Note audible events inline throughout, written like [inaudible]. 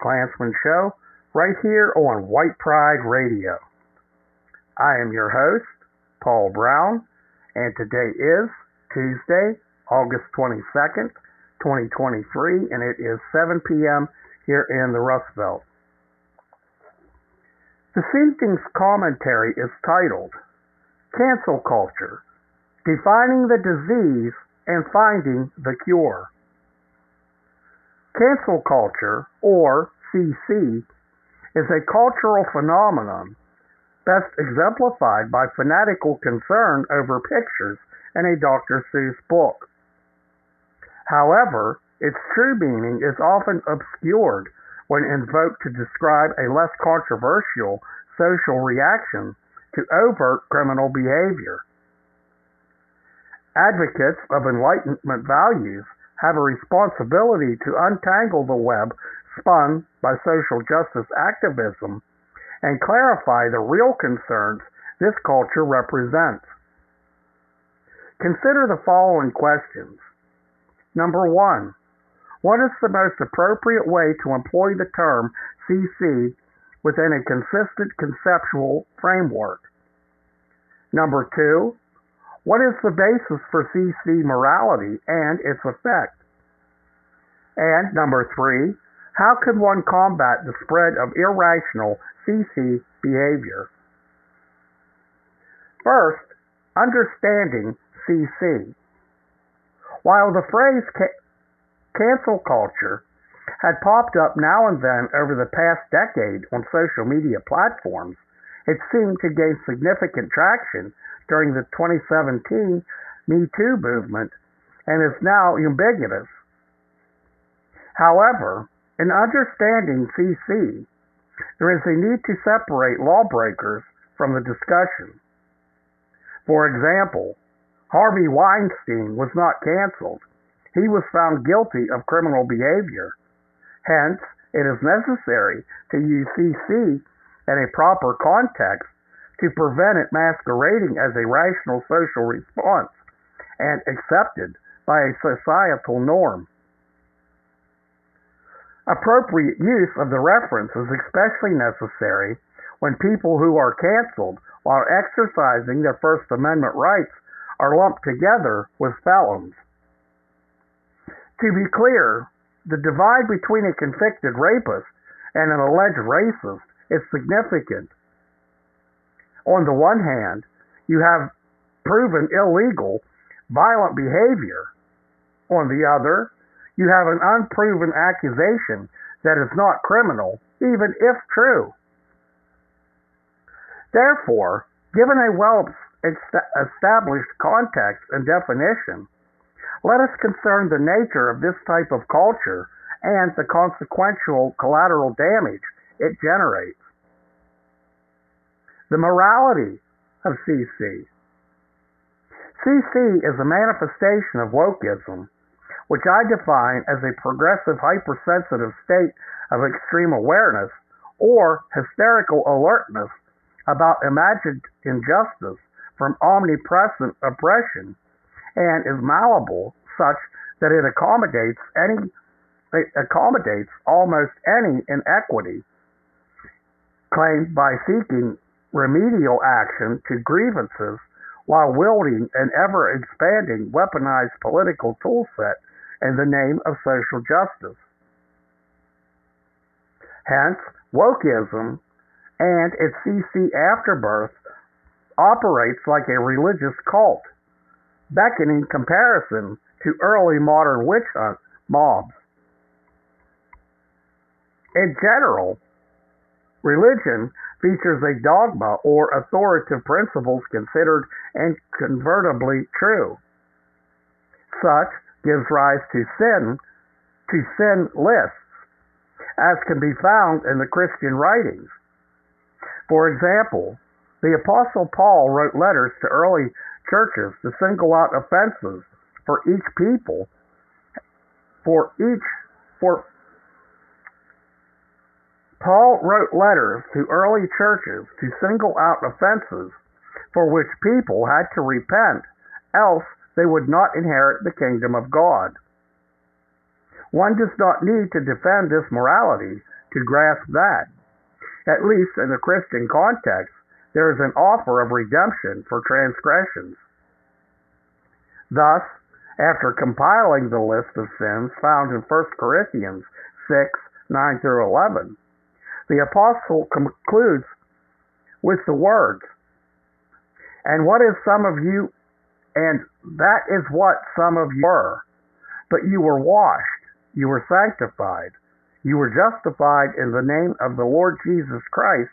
Klansman Show right here on White Pride Radio. I am your host, Paul Brown, and today is Tuesday, August 22nd, 2023, and it is 7 p.m. here in the Rust Belt. This evening's commentary is titled Cancel Culture Defining the Disease and Finding the Cure. Cancel culture, or CC, is a cultural phenomenon best exemplified by fanatical concern over pictures in a Dr. Seuss book. However, its true meaning is often obscured when invoked to describe a less controversial social reaction to overt criminal behavior. Advocates of Enlightenment values have a responsibility to untangle the web spun by social justice activism and clarify the real concerns this culture represents. Consider the following questions. Number one, what is the most appropriate way to employ the term CC within a consistent conceptual framework? Number two, what is the basis for CC morality and its effect? And number three, how can one combat the spread of irrational CC behavior? First, understanding CC. While the phrase ca- cancel culture had popped up now and then over the past decade on social media platforms, it seemed to gain significant traction during the 2017 Me Too movement and is now ubiquitous. However, in understanding CC, there is a need to separate lawbreakers from the discussion. For example, Harvey Weinstein was not canceled. He was found guilty of criminal behavior. Hence, it is necessary to use CC in a proper context to prevent it masquerading as a rational social response and accepted by a societal norm. Appropriate use of the reference is especially necessary when people who are canceled while exercising their First Amendment rights are lumped together with felons. To be clear, the divide between a convicted rapist and an alleged racist is significant. On the one hand, you have proven illegal, violent behavior. On the other, you have an unproven accusation that is not criminal, even if true. Therefore, given a well established context and definition, let us concern the nature of this type of culture and the consequential collateral damage it generates. The morality of CC. CC is a manifestation of wokeism, which I define as a progressive hypersensitive state of extreme awareness or hysterical alertness about imagined injustice from omnipresent oppression and is malleable such that it accommodates any it accommodates almost any inequity claimed by seeking remedial action to grievances while wielding an ever expanding weaponized political toolset in the name of social justice. Hence, wokeism and its CC afterbirth operates like a religious cult, beckoning comparison to early modern witch hunt mobs. In general, religion features a dogma or authoritative principles considered incontrovertibly true. Such gives rise to sin to sin lists, as can be found in the Christian writings. For example, the Apostle Paul wrote letters to early churches to single out offenses for each people, for each, for Paul wrote letters to early churches to single out offenses for which people had to repent, else they would not inherit the kingdom of God. One does not need to defend this morality to grasp that. At least in the Christian context, there is an offer of redemption for transgressions. Thus, after compiling the list of sins found in 1 Corinthians 6 9 through 11, the apostle concludes with the words, And what is some of you, and that is what some of you were. But you were washed, you were sanctified, you were justified in the name of the Lord Jesus Christ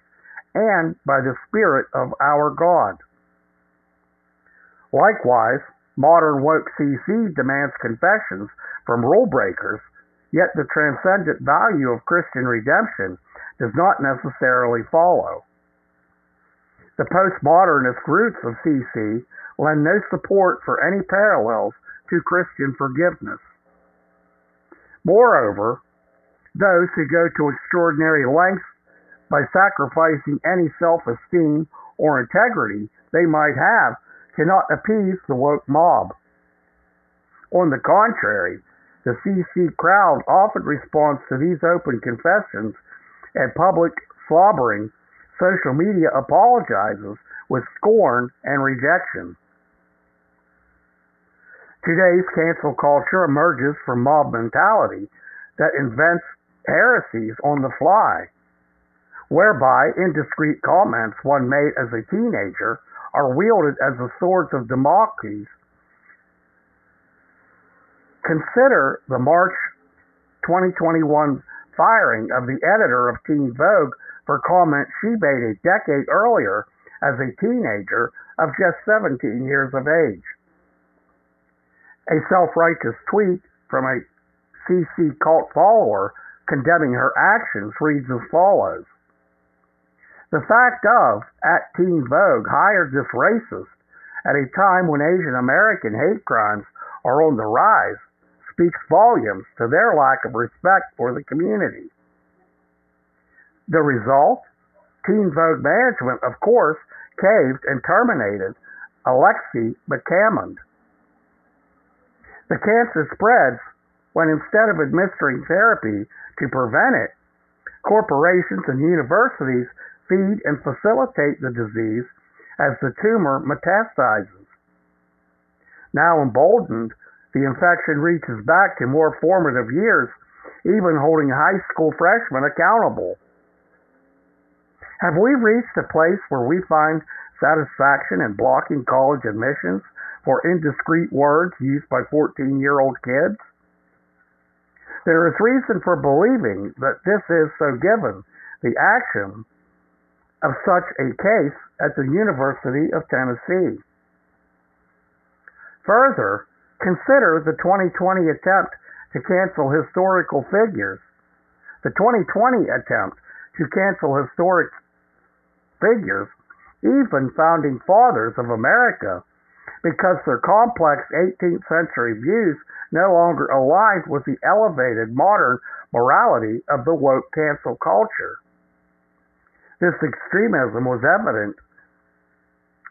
and by the Spirit of our God. Likewise, modern woke CC demands confessions from rule breakers, yet the transcendent value of Christian redemption does not necessarily follow. The postmodernist roots of CC lend no support for any parallels to Christian forgiveness. Moreover, those who go to extraordinary lengths by sacrificing any self esteem or integrity they might have cannot appease the woke mob. On the contrary, the CC crowd often responds to these open confessions and public slobbering, social media apologizes with scorn and rejection. Today's cancel culture emerges from mob mentality that invents heresies on the fly, whereby indiscreet comments one made as a teenager are wielded as the swords of Damocles. Consider the March 2021 firing of the editor of Teen Vogue for comments she made a decade earlier as a teenager of just 17 years of age. A self righteous tweet from a CC cult follower condemning her actions reads as follows The fact of, at Teen Vogue hired this racist at a time when Asian American hate crimes are on the rise speaks volumes to their lack of respect for the community. The result? Teen Vogue management, of course, caved and terminated Alexi McCammond. The cancer spreads when instead of administering therapy to prevent it, corporations and universities feed and facilitate the disease as the tumor metastasizes. Now emboldened, the infection reaches back to more formative years, even holding high school freshmen accountable. Have we reached a place where we find satisfaction in blocking college admissions for indiscreet words used by 14 year old kids? There is reason for believing that this is so given the action of such a case at the University of Tennessee. Further, Consider the 2020 attempt to cancel historical figures. The 2020 attempt to cancel historic figures, even founding fathers of America, because their complex 18th century views no longer aligned with the elevated modern morality of the woke cancel culture. This extremism was evident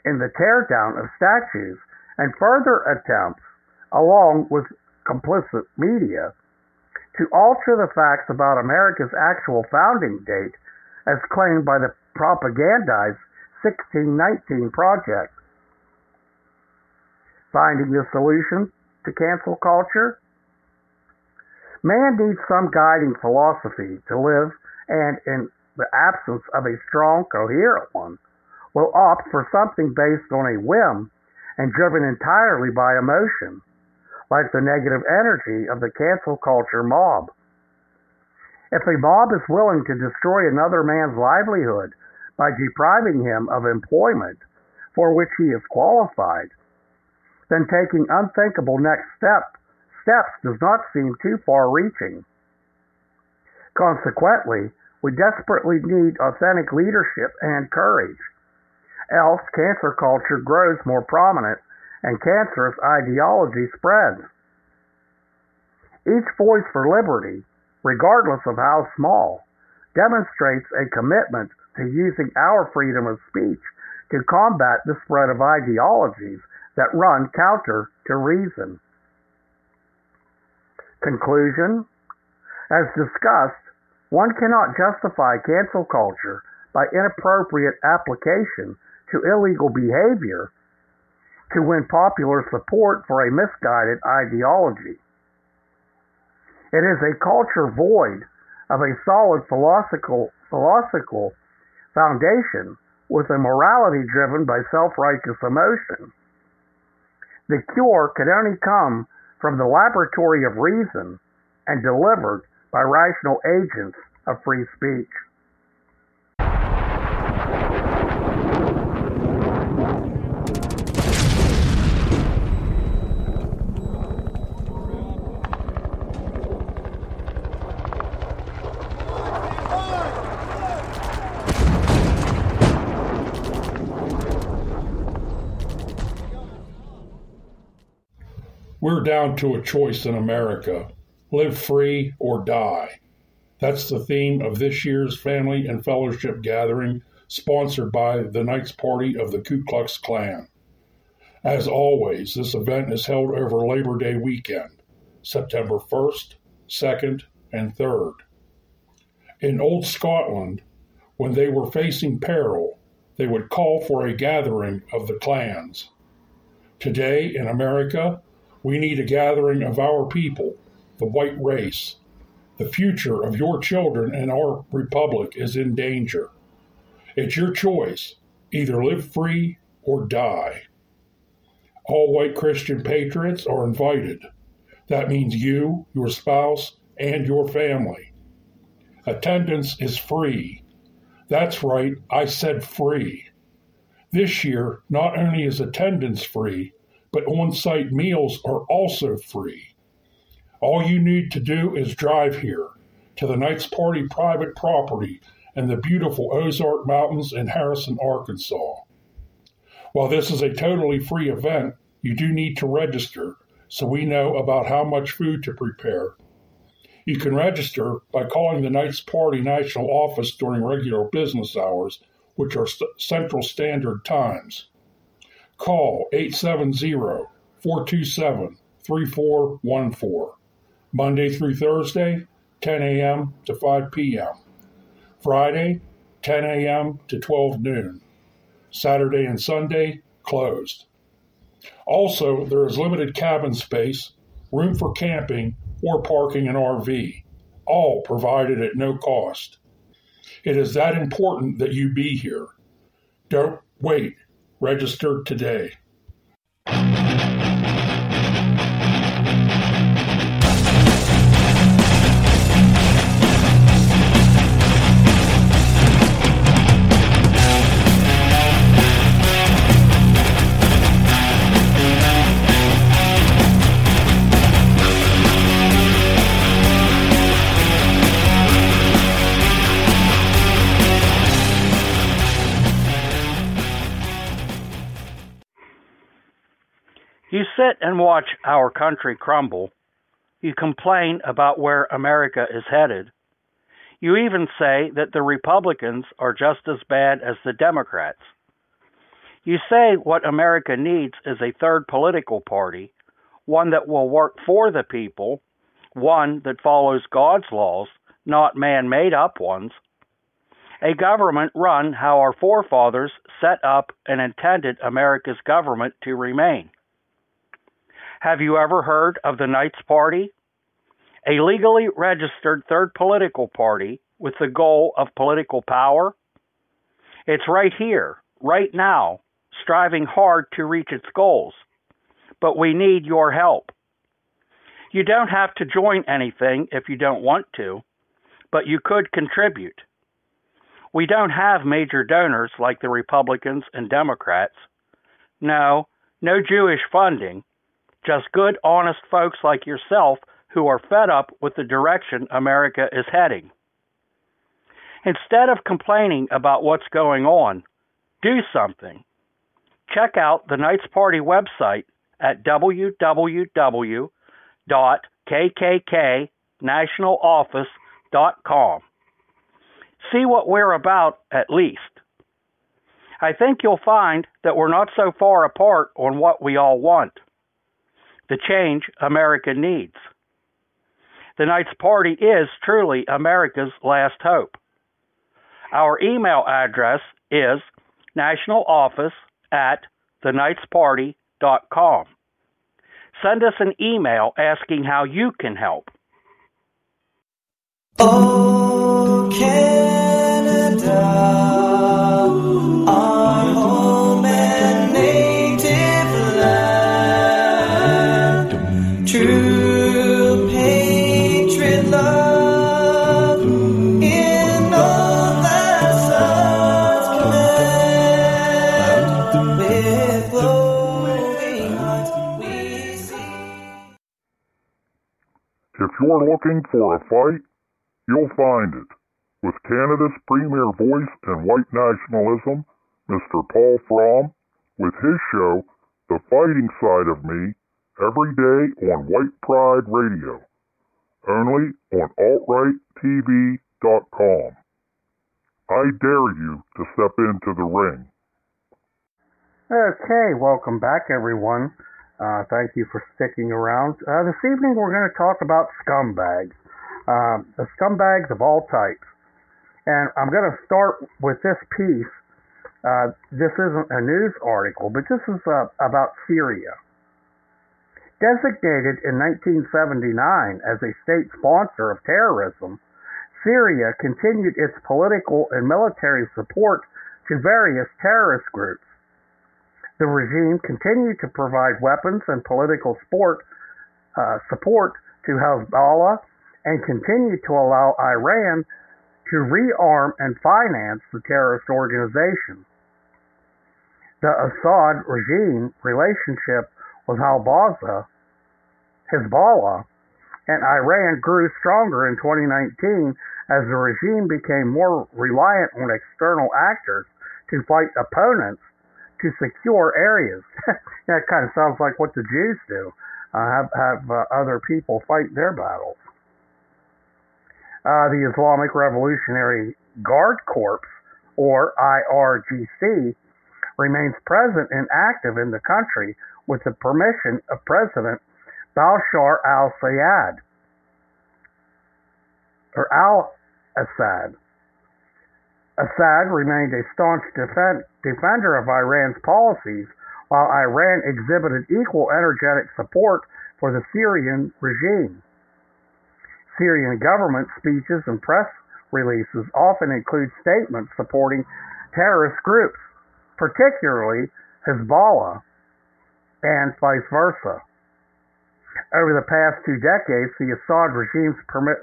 in the teardown of statues and further attempts, along with complicit media, to alter the facts about America's actual founding date as claimed by the propagandized 1619 Project. Finding the solution to cancel culture? Man needs some guiding philosophy to live, and in the absence of a strong, coherent one, will opt for something based on a whim and driven entirely by emotion, like the negative energy of the cancel culture mob. If a mob is willing to destroy another man's livelihood by depriving him of employment for which he is qualified, then taking unthinkable next step, steps does not seem too far reaching. Consequently, we desperately need authentic leadership and courage. Else, cancer culture grows more prominent and cancerous ideology spreads. Each voice for liberty, regardless of how small, demonstrates a commitment to using our freedom of speech to combat the spread of ideologies that run counter to reason. Conclusion As discussed, one cannot justify cancel culture by inappropriate application to illegal behavior to win popular support for a misguided ideology. It is a culture void of a solid philosophical, philosophical foundation with a morality driven by self righteous emotion. The cure can only come from the laboratory of reason and delivered by rational agents of free speech. We're down to a choice in America live free or die. That's the theme of this year's Family and Fellowship Gathering, sponsored by the Knights Party of the Ku Klux Klan. As always, this event is held over Labor Day weekend, September 1st, 2nd, and 3rd. In Old Scotland, when they were facing peril, they would call for a gathering of the clans. Today in America, we need a gathering of our people, the white race, the future of your children and our republic is in danger. It's your choice either live free or die. All white Christian patriots are invited. That means you, your spouse, and your family. Attendance is free. That's right, I said free. This year, not only is attendance free, but on site meals are also free. All you need to do is drive here to the Knights Party private property in the beautiful Ozark Mountains in Harrison, Arkansas. While this is a totally free event, you do need to register so we know about how much food to prepare. You can register by calling the Knights Party National Office during regular business hours, which are Central Standard Times. Call 870 427 3414. Monday through Thursday, 10 a.m. to 5 p.m. Friday, 10 a.m. to 12 noon. Saturday and Sunday, closed. Also, there is limited cabin space, room for camping, or parking an RV, all provided at no cost. It is that important that you be here. Don't wait. Register today. You sit and watch our country crumble. You complain about where America is headed. You even say that the Republicans are just as bad as the Democrats. You say what America needs is a third political party, one that will work for the people, one that follows God's laws, not man made up ones. A government run how our forefathers set up and intended America's government to remain. Have you ever heard of the Knights Party? A legally registered third political party with the goal of political power? It's right here, right now, striving hard to reach its goals. But we need your help. You don't have to join anything if you don't want to, but you could contribute. We don't have major donors like the Republicans and Democrats. No, no Jewish funding, just good, honest folks like yourself who are fed up with the direction America is heading. Instead of complaining about what's going on, do something. Check out the Knights Party website at www.kkknationaloffice.com. See what we're about at least. I think you'll find that we're not so far apart on what we all want. The change America needs. The Knights Party is truly America's last hope. Our email address is nationaloffice at theknightsparty.com. Send us an email asking how you can help. Oh, you're looking for a fight, you'll find it. With Canada's premier voice in white nationalism, Mr. Paul Fromm, with his show, The Fighting Side of Me, every day on White Pride Radio. Only on AltRightTV.com. I dare you to step into the ring. Okay, welcome back, everyone. Uh, thank you for sticking around. Uh, this evening, we're going to talk about scumbags, uh, scumbags of all types. And I'm going to start with this piece. Uh, this isn't a news article, but this is uh, about Syria. Designated in 1979 as a state sponsor of terrorism, Syria continued its political and military support to various terrorist groups. The regime continued to provide weapons and political support, uh, support to Hezbollah and continued to allow Iran to rearm and finance the terrorist organization. The Assad regime relationship with Hezbollah, Hezbollah and Iran grew stronger in 2019 as the regime became more reliant on external actors to fight opponents to secure areas. [laughs] that kind of sounds like what the Jews do. Uh, have have uh, other people fight their battles. Uh, the Islamic Revolutionary Guard Corps, or IRGC, remains present and active in the country with the permission of President Bashar al-Assad or al-Assad. Assad remained a staunch defend, defender of Iran's policies, while Iran exhibited equal energetic support for the Syrian regime. Syrian government speeches and press releases often include statements supporting terrorist groups, particularly Hezbollah, and vice versa. Over the past two decades, the Assad regime's permit,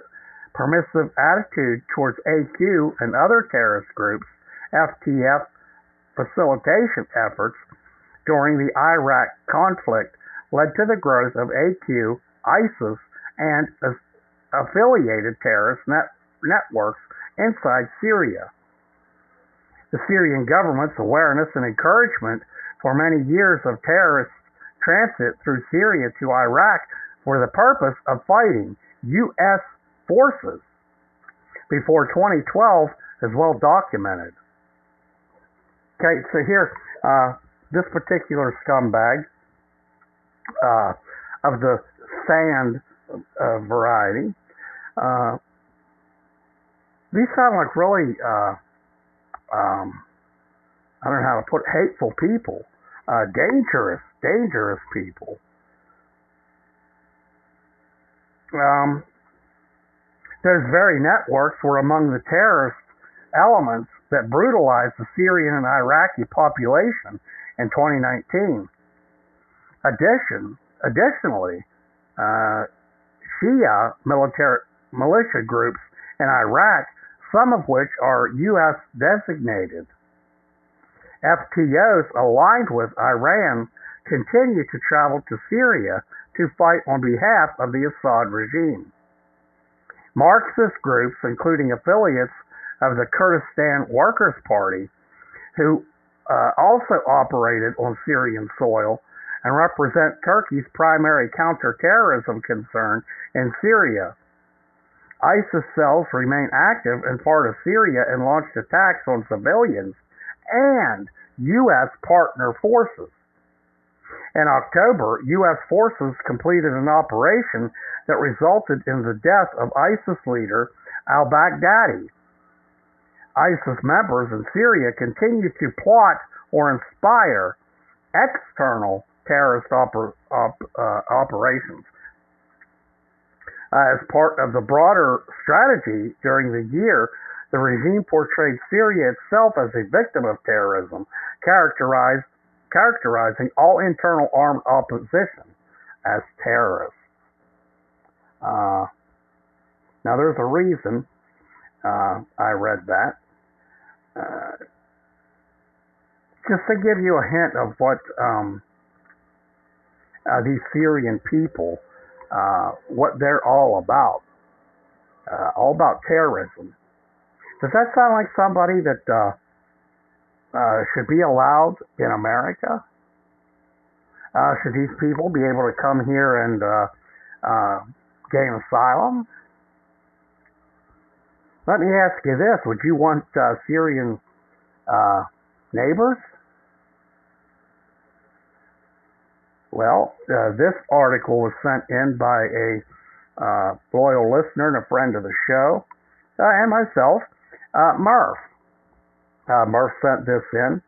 permissive attitude towards AQ and other terrorist groups, FTF facilitation efforts during the Iraq conflict led to the growth of AQ, ISIS, and affiliated terrorist net, networks inside Syria. The Syrian government's awareness and encouragement for many years of terrorist transit through Syria to Iraq for the purpose of fighting U.S. forces before 2012 is well documented. Okay, so here, uh, this particular scumbag uh, of the sand uh, variety, uh, these sound like really, uh, um, I don't know how to put hateful people, uh, dangerous, dangerous people. Um, those very networks were among the terrorist elements that brutalized the Syrian and Iraqi population in 2019. Addition, additionally, uh, Shia military militia groups in Iraq, some of which are U.S. designated. FTOs aligned with Iran continue to travel to Syria to fight on behalf of the Assad regime. Marxist groups, including affiliates of the Kurdistan Workers' Party, who uh, also operated on Syrian soil and represent Turkey's primary counterterrorism concern in Syria. ISIS cells remain active in part of Syria and launched attacks on civilians and U.S. partner forces. In October, U.S. forces completed an operation that resulted in the death of ISIS leader al Baghdadi. ISIS members in Syria continue to plot or inspire external terrorist oper- op- uh, operations. As part of the broader strategy during the year, the regime portrayed Syria itself as a victim of terrorism, characterized, characterizing all internal armed opposition as terrorists. Uh, now, there's a reason uh, I read that. Uh, just to give you a hint of what um, uh, these Syrian people, uh, what they're all about, uh, all about terrorism. Does that sound like somebody that uh, should be allowed in America? Uh, should these people be able to come here and uh, uh, gain asylum? Let me ask you this: Would you want uh, Syrian neighbors? Well, this article was sent in by a loyal listener and a friend of the show, and myself, Murph. Uh, Murph sent this in,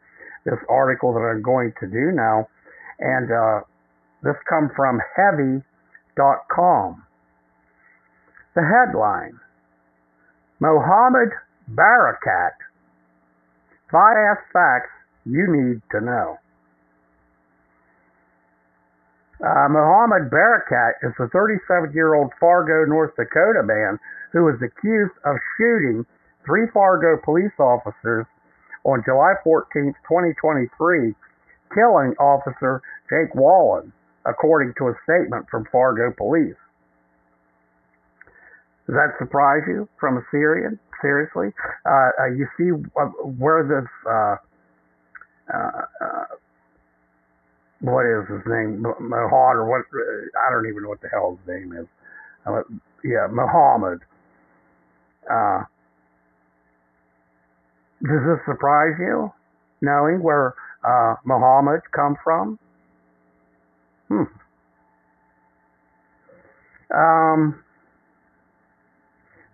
this article that I'm going to do now, and uh, this comes from Heavy.com. The headline Mohammed Barakat. Five facts you need to know. Uh, Mohammed Barakat is a 37 year old Fargo, North Dakota man who was accused of shooting three Fargo police officers on July 14, 2023, killing Officer Jake Wallin, according to a statement from Fargo police. Does that surprise you from a Syrian? Seriously? Uh, uh, you see uh, where this uh, uh, uh, what is his name, Mohad or what? I don't even know what the hell his name is. Yeah, Muhammad. Does this surprise you, knowing where uh, Muhammad come from? Hmm. Um,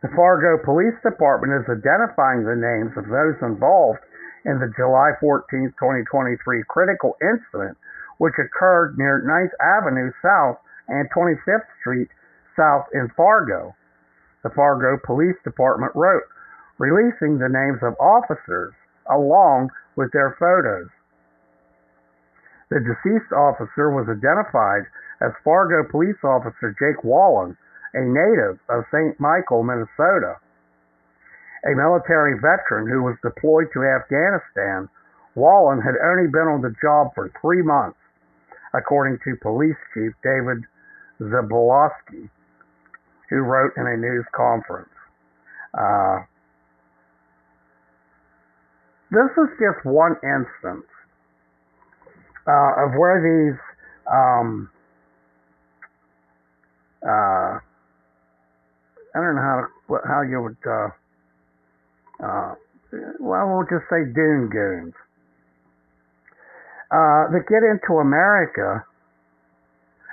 the Fargo Police Department is identifying the names of those involved in the July 14, 2023 critical incident which occurred near 9th Avenue South and 25th Street South in Fargo. The Fargo Police Department wrote, releasing the names of officers along with their photos. The deceased officer was identified as Fargo Police Officer Jake Wallin, a native of St. Michael, Minnesota. A military veteran who was deployed to Afghanistan, Wallin had only been on the job for three months according to Police Chief David Zabolowski, who wrote in a news conference. Uh, this is just one instance uh, of where these um, uh, I don't know how how you would, uh, uh, well, we'll just say dune goons, uh, that get into America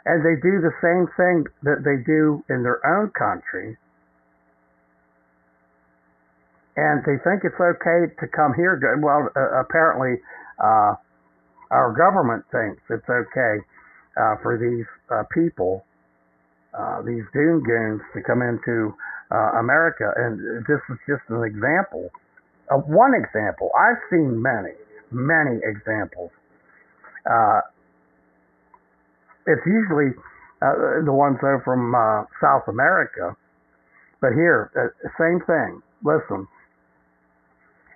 and they do the same thing that they do in their own country. And they think it's okay to come here. Well, uh, apparently, uh, our government thinks it's okay uh, for these uh, people, uh, these dune goons, to come into uh, America. And this is just an example. One example. I've seen many, many examples. It's usually the ones are from South America. But here, same thing. Listen,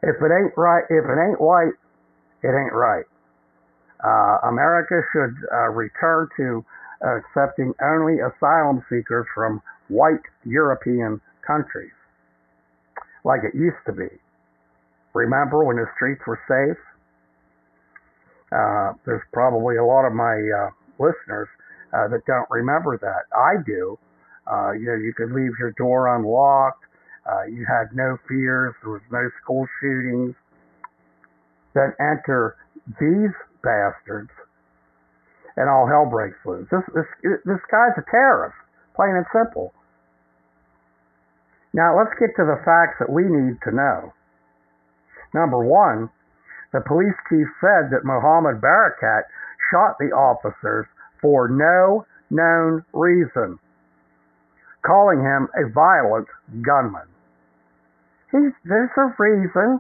if it ain't right, if it ain't white, it ain't right. Uh, America should uh, return to accepting only asylum seekers from white European countries, like it used to be. Remember when the streets were safe? Uh, there's probably a lot of my uh, listeners uh, that don't remember that. I do. Uh, you know, you could leave your door unlocked. Uh, you had no fears. There was no school shootings. Then enter these bastards, and all hell breaks loose. This this this guy's a terrorist, plain and simple. Now let's get to the facts that we need to know. Number one, the police chief said that Mohammed Barakat shot the officers for no known reason, calling him a violent gunman. There's a reason.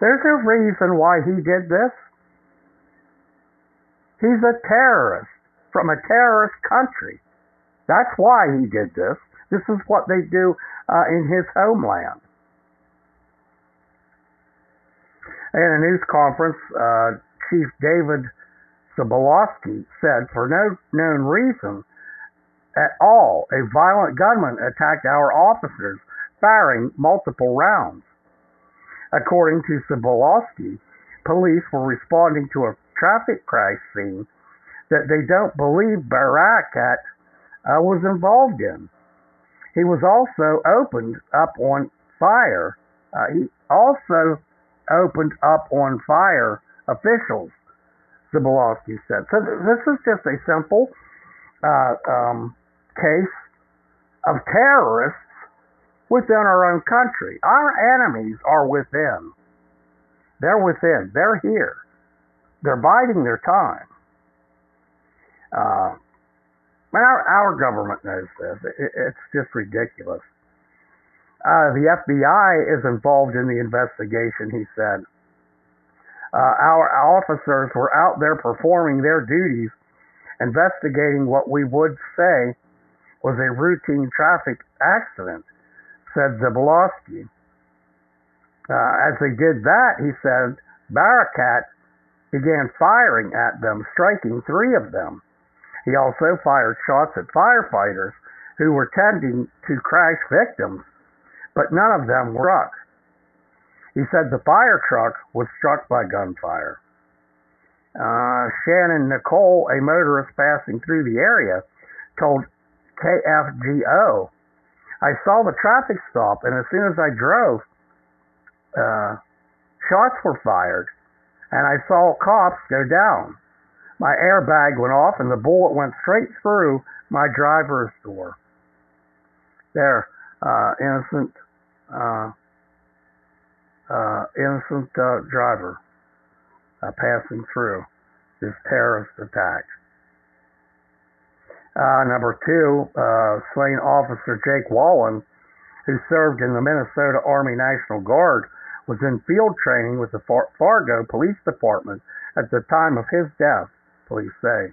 There's a reason why he did this. He's a terrorist from a terrorist country. That's why he did this. This is what they do uh, in his homeland. In a news conference, uh, Chief David Sobolowski said, for no known reason at all, a violent gunman attacked our officers, firing multiple rounds. According to Sobolowski, police were responding to a traffic crash scene that they don't believe Barakat uh, was involved in. He was also opened up on fire. Uh, he also opened up on fire officials, Zabolowski said. So th- this is just a simple uh, um, case of terrorists within our own country. Our enemies are within. They're within. They're here. They're biding their time. Uh, and our, our government knows this. It, it's just ridiculous. Uh, the FBI is involved in the investigation, he said. Uh, our officers were out there performing their duties, investigating what we would say was a routine traffic accident, said Zabolowski. Uh, as they did that, he said, Barakat began firing at them, striking three of them. He also fired shots at firefighters who were tending to crash victims, but none of them were struck. He said the fire truck was struck by gunfire. Uh, Shannon Nicole, a motorist passing through the area, told KFGO, I saw the traffic stop, and as soon as I drove, uh, shots were fired, and I saw cops go down. My airbag went off, and the bullet went straight through my driver's door. There, uh, innocent, uh, uh, innocent uh, driver uh, passing through this terrorist attack. Uh, number two, uh, slain officer Jake Wallin, who served in the Minnesota Army National Guard, was in field training with the Far- Fargo Police Department at the time of his death, police say.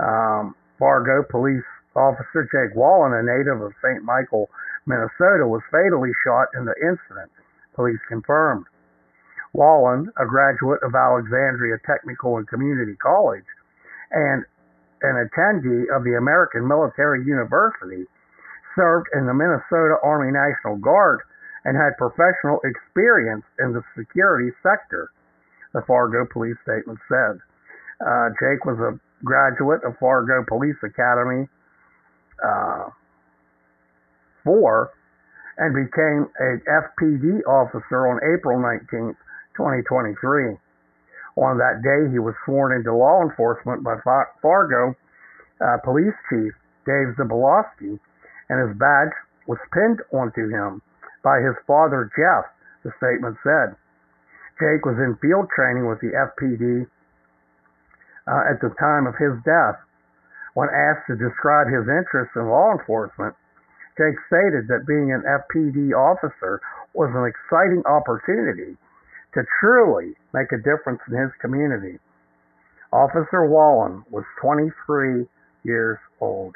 Um, Fargo police officer Jake Wallin, a native of St. Michael, Minnesota, was fatally shot in the incident, police confirmed. Wallin, a graduate of Alexandria Technical and Community College and an attendee of the American Military University, served in the Minnesota Army National Guard and had professional experience in the security sector, the Fargo police statement said. Uh, Jake was a graduate of Fargo Police Academy uh, 4 and became a FPD officer on April 19, 2023. On that day, he was sworn into law enforcement by Fargo uh, Police Chief Dave Zibolski, and his badge was pinned onto him by his father, Jeff, the statement said. Jake was in field training with the FPD uh, at the time of his death. When asked to describe his interest in law enforcement, Jake stated that being an FPD officer was an exciting opportunity to truly make a difference in his community. Officer Wallin was 23 years old.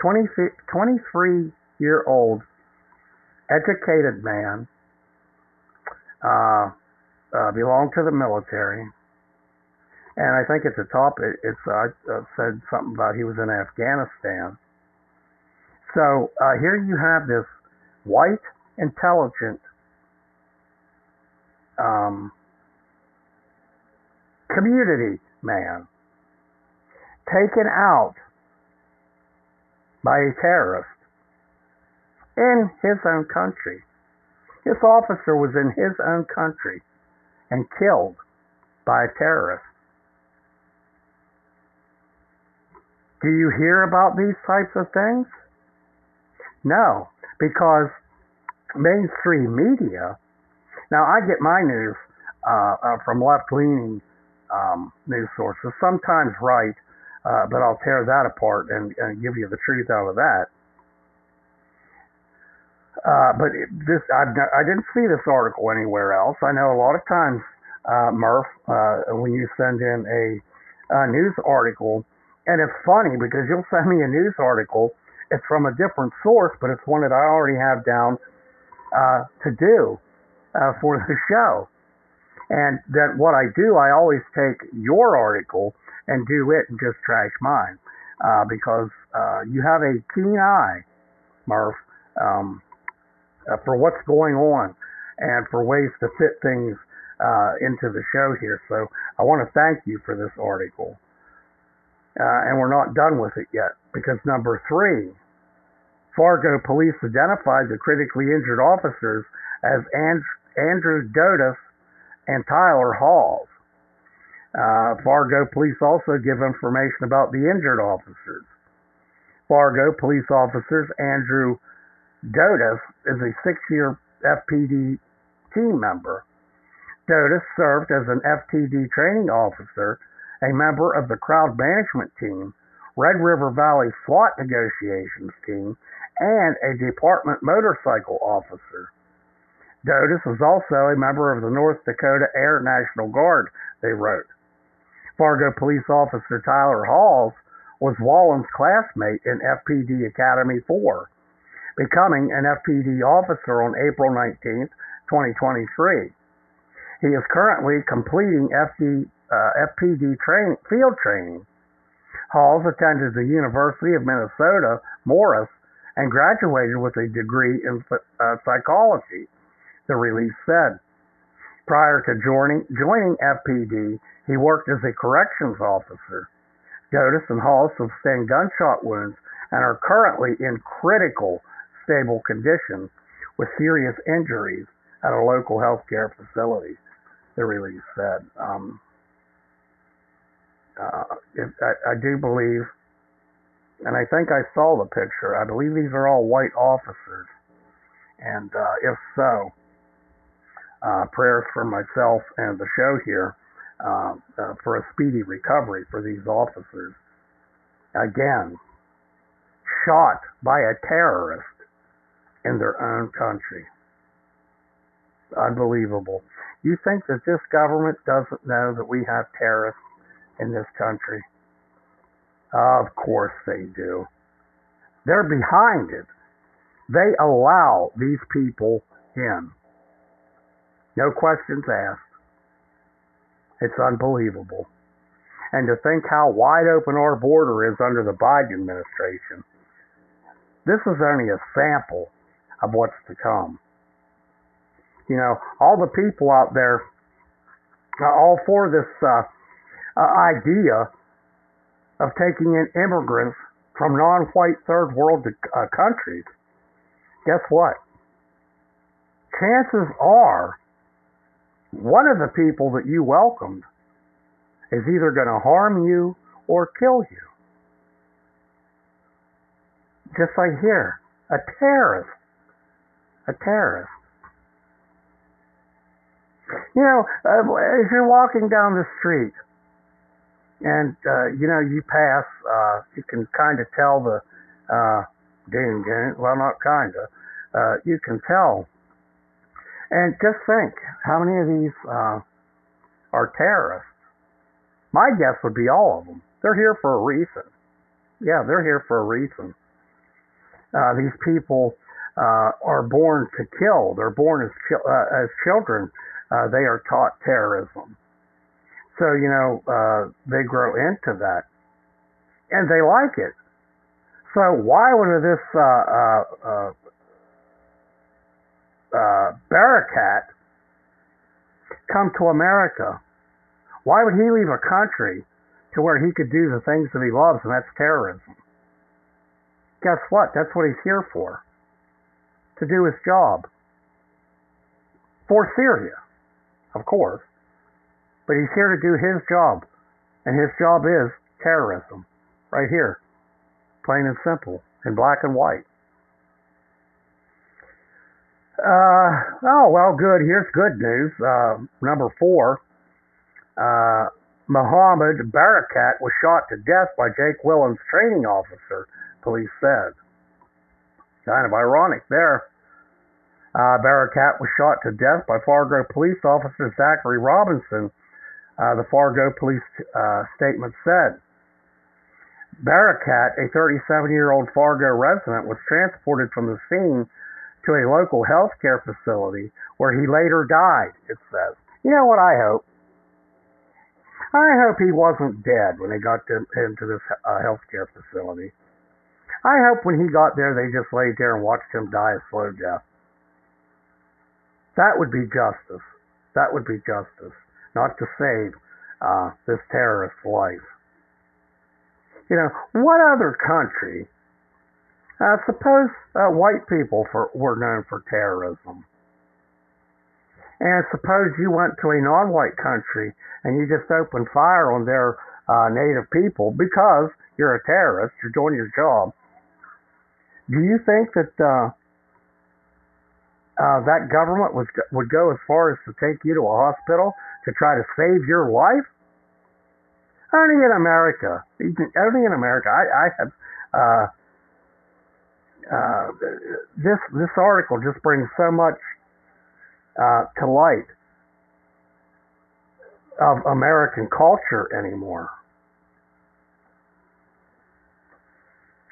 20, 23 year old educated man, uh, uh, belonged to the military. And I think at the top it, uh, uh, said something about he was in Afghanistan. So uh, here you have this white, intelligent um, community man taken out by a terrorist in his own country. This officer was in his own country and killed by a terrorist. Do you hear about these types of things? No, because mainstream media. Now, I get my news uh, uh, from left leaning um, news sources, sometimes right, uh, but I'll tear that apart and, and, give you the truth out of that. Uh, but this, I've, I didn't see this article anywhere else. I know a lot of times, uh, Murph, when you send in a, a news article, and it's funny because you'll send me a news article. It's from a different source, but it's one that I already have down to do uh, for the show. And that what I do, I always take your article and do it and just trash mine uh, because uh, you have a keen eye, Murph, um, uh, for what's going on and for ways to fit things uh, into the show here. So I want to thank you for this article. Uh, and we're not done with it yet because number three, Fargo police identified the critically injured officers as And- Andrew Dotas and Tyler Hawes. Uh, Fargo police also give information about the injured officers. Fargo police officers Andrew Dotas is a six-year FPD team member. Dotas served as an FTD training officer, a member of the crowd management team, Red River Valley SWAT negotiations team, and a department motorcycle officer. Dotas was also a member of the North Dakota Air National Guard, they wrote. Fargo police officer Tyler Hawes was Wallin's classmate in FPD Academy 4, becoming an FPD officer on April 19, 2023. He is currently completing FD, uh, FPD train, field training. Hawes attended the University of Minnesota Morris and graduated with a degree in uh, psychology, the release said. Prior to joining, joining FPD, he worked as a corrections officer. Dotas and Hall sustained gunshot wounds and are currently in critical stable condition with serious injuries at a local healthcare facility, the release said. Um, uh, it, I, I do believe, and I think I saw the picture, I believe these are all white officers. And uh, if so, uh, prayers for myself and the show here uh, uh, for a speedy recovery for these officers. Again, shot by a terrorist in their own country. Unbelievable. You think that this government doesn't know that we have terrorists in this country? Of course they do. They're behind it. They allow these people in. No questions asked. It's unbelievable. And to think how wide open our border is under the Biden administration. This is only a sample of what's to come. You know, all the people out there uh, all for this uh, uh, idea of taking in immigrants from non-white third world uh, countries. Guess what? Chances are one of the people that you welcomed is either going to harm you or kill you. Just like here, a terrorist. A terrorist. You know, uh, as you're walking down the street, and uh, you know you pass, uh, you can kind of tell the uh, ding ding. Well, not kind of. Uh, you can tell. And just think, how many of these uh, are terrorists? My guess would be all of them. They're here for a reason. Yeah, they're here for a reason. Uh, these people uh, are born to kill. They're born as uh, as children. Uh, they are taught terrorism. So you know uh, they grow into that, and they like it. So why would this uh, Barakat come to America? Why would he leave a country to where he could do the things that he loves, and that's terrorism? Guess what? That's what he's here for. To do his job. For Syria, of course. But he's here to do his job. And his job is terrorism. Right here. Plain and simple. In black and white. Uh, oh, well, good. Here's good news. Uh, number four. Uh, Muhammad Barakat was shot to death by Jake Wallin's training officer, police said. Kind of ironic there. Uh, Barakat was shot to death by Fargo police officer Zachary Robinson, uh, the Fargo police uh, statement said. Barakat, a 37 year old Fargo resident, was transported from the scene to a local health care facility where he later died, it says. You know what I hope? I hope he wasn't dead when they got to, into this uh, health care facility. I hope when he got there, they just laid there and watched him die a slow death. That would be justice. That would be justice, not to save uh, this terrorist's life. You know, what other country uh, suppose uh, white people for, were known for terrorism. And suppose you went to a non white country and you just opened fire on their uh, native people because you're a terrorist, you're doing your job. Do you think that uh, uh, that government was, would go as far as to take you to a hospital to try to save your life? Only in America. Only in America. I, I have uh, this this article just brings so much uh, to light of American culture anymore.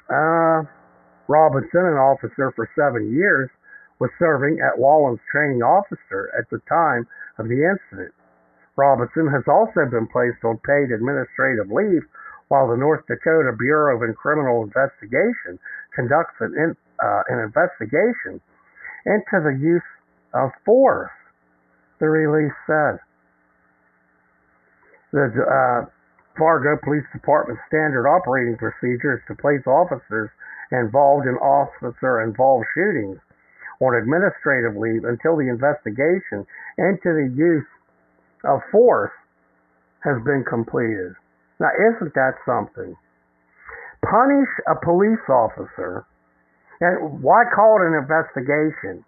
Uh, Robinson, an officer for seven years, was serving at Wallin's training officer at the time of the incident. Robinson has also been placed on paid administrative leave while the North Dakota Bureau of Criminal Investigation conducts an, in, uh, an investigation into the use of force, the release said. The uh, Fargo Police Department standard operating procedure is to place officers involved in officer involved shootings on administrative leave until the investigation into the use of force has been completed. Now, isn't that something? Punish a police officer, and why call it an investigation?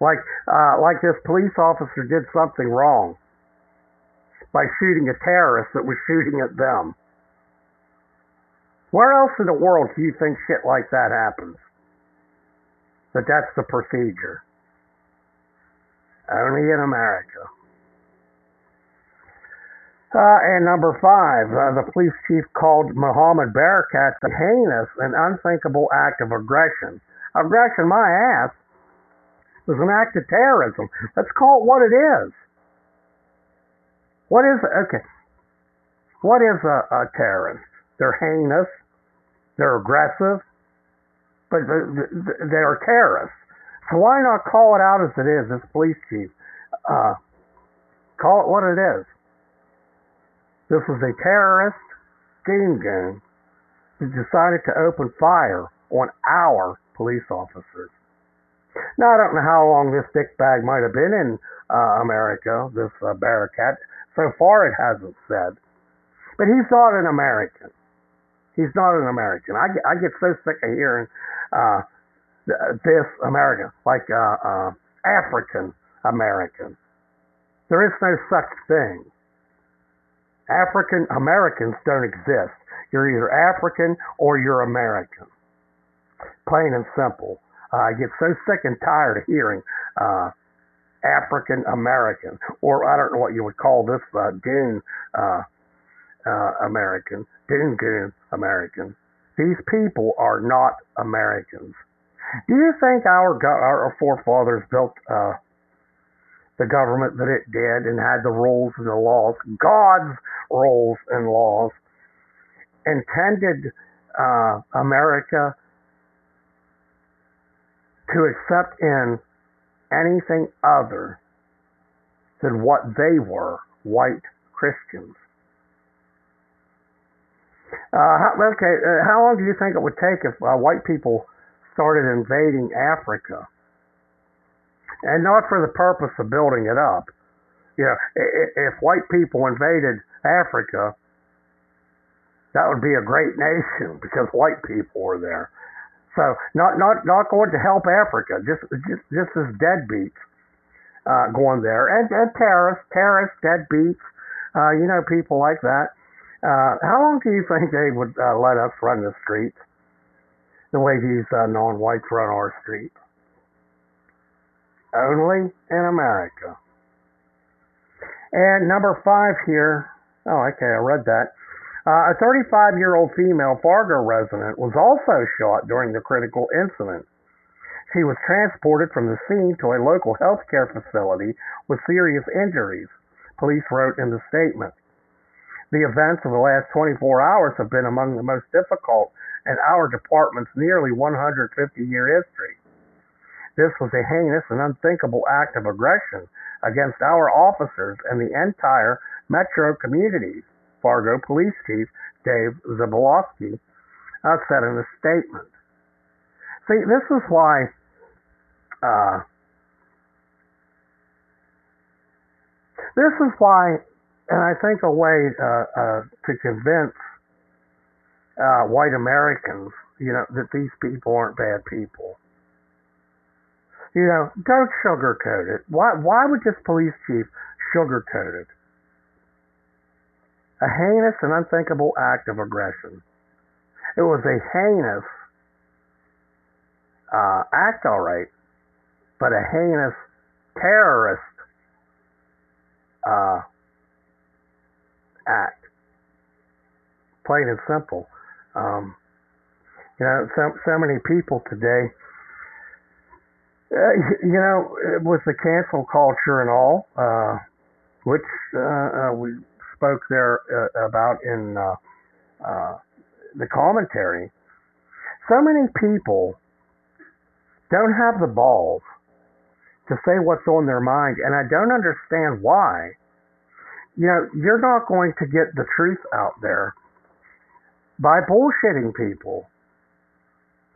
Like, uh, like this police officer did something wrong by shooting a terrorist that was shooting at them. Where else in the world do you think shit like that happens? That that's the procedure. Only in America. Uh, and number five, uh, the police chief called Muhammad Barakat a heinous and unthinkable act of aggression. Aggression, my ass, was an act of terrorism. Let's call it what it is. What is okay? What is a, a terrorist? They're heinous, they're aggressive, but they are terrorists. So why not call it out as it is? This police chief. Uh, Call it what it is. This was a terrorist goon goon who decided to open fire on our police officers. Now, I don't know how long this dickbag might have been in uh, America, this uh. So far, it hasn't said. But he's not an American. He's not an American. I get, I get so sick of hearing uh, this American, like uh, uh, African American. There is no such thing. African Americans don't exist. You're either African or you're American. Plain and simple. Uh, I get so sick and tired of hearing uh, African American, or I don't know what you would call this uh, goon uh, uh, American, goon goon American. These people are not Americans. Do you think our our forefathers built uh, the government that it did and had the rules and the laws, God's rules and laws, intended uh, America to accept in anything other than what they were, white Christians. Uh, how, okay, uh, how long do you think it would take if uh, white people started invading Africa? And not for the purpose of building it up. You know, if white people invaded Africa, that would be a great [laughs] nation because white people were there. So not not not going to help Africa, just just just as deadbeats uh, going there, and and terrorists, terrorists, deadbeats, uh, you know, people like that. Uh, how long do you think they would uh, let us run the streets the way these uh, non-whites run our streets? Only in America. And number five here. Oh, okay, I read that. Uh, a 35 year old female Fargo resident was also shot during the critical incident. She was transported from the scene to a local health care facility with serious injuries, police wrote in the statement. The events of the last 24 hours have been among the most difficult in our department's nearly 150 year history. This was a heinous and unthinkable act of aggression against our officers and the entire metro communities. Fargo Police Chief Dave Zibolski uh, said in a statement. See, this is why uh, this is why, and I think a way uh, uh to convince uh, white Americans, you know, that these people aren't bad people. You know, don't sugarcoat it. Why? Why would this police chief sugarcoat it? a heinous and unthinkable act of aggression. It was a heinous uh, act, all right, but a heinous terrorist uh, act. Plain and simple. Um, you know, so, so many people today, uh, you know, with the cancel culture and all, uh, which uh, uh we spoke there uh, about in uh, uh, the commentary, so many people don't have the balls to say what's on their mind, and I don't understand why. You know, you're not going to get the truth out there by bullshitting people.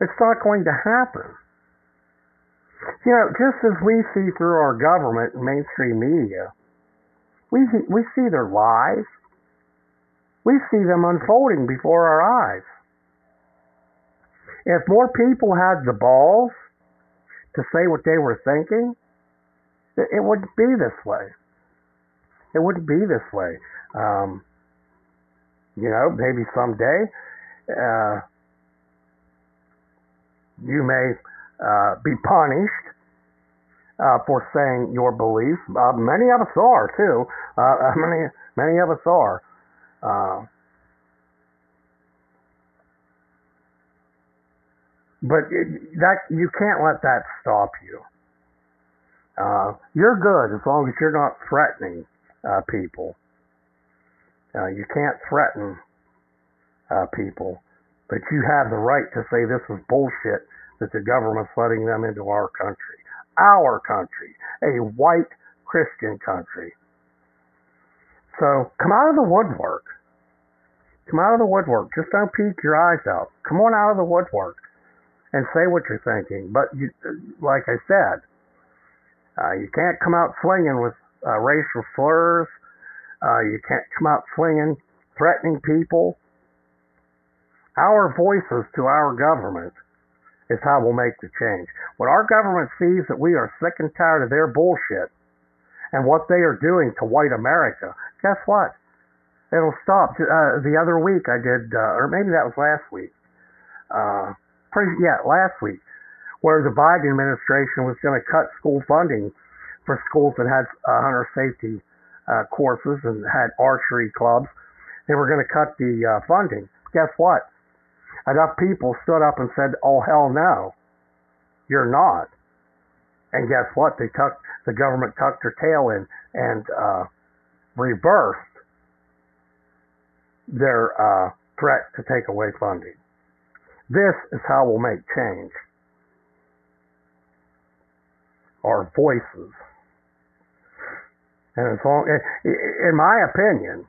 It's not going to happen. You know, just as we see through our government and mainstream media, we, we see their lies. We see them unfolding before our eyes. If more people had the balls to say what they were thinking, it, wouldn't be this way. It wouldn't be this way. Um, you know, maybe someday uh, you may uh, be punished uh, for saying your beliefs. Uh, many of us are too. Uh, [laughs] many many of us are. Uh, but it, that you can't let that stop you. Uh, you're good as long as you're not threatening people. you can't threaten people, but you have the right to say this is bullshit that the government's letting them into our country our country, a white Christian country. So come out of the woodwork. Come out of the woodwork. Just don't peek your eyes out. Come on out of the woodwork and say what you're thinking. But you, like I said, uh, you can't come out swinging with uh, racial slurs. Uh, you can't come out swinging, threatening people. Our voices to our government is how we'll make the change. When our government sees that we are sick and tired of their bullshit and what they are doing to white America, guess what? It'll stop. Uh, the other week I did, uh, or maybe that was last week. Uh, pretty, yeah, last week, where the Biden administration was going to cut school funding for schools that had uh, hunter safety uh, courses and had archery clubs. They were going to cut the uh, funding. Guess what? Enough people stood up and said, "Oh hell no, you're not." And guess what? They tucked the government tucked their tail in and uh, reversed their uh, threat to take away funding. This is how we'll make change. Our voices. And as long, in my opinion,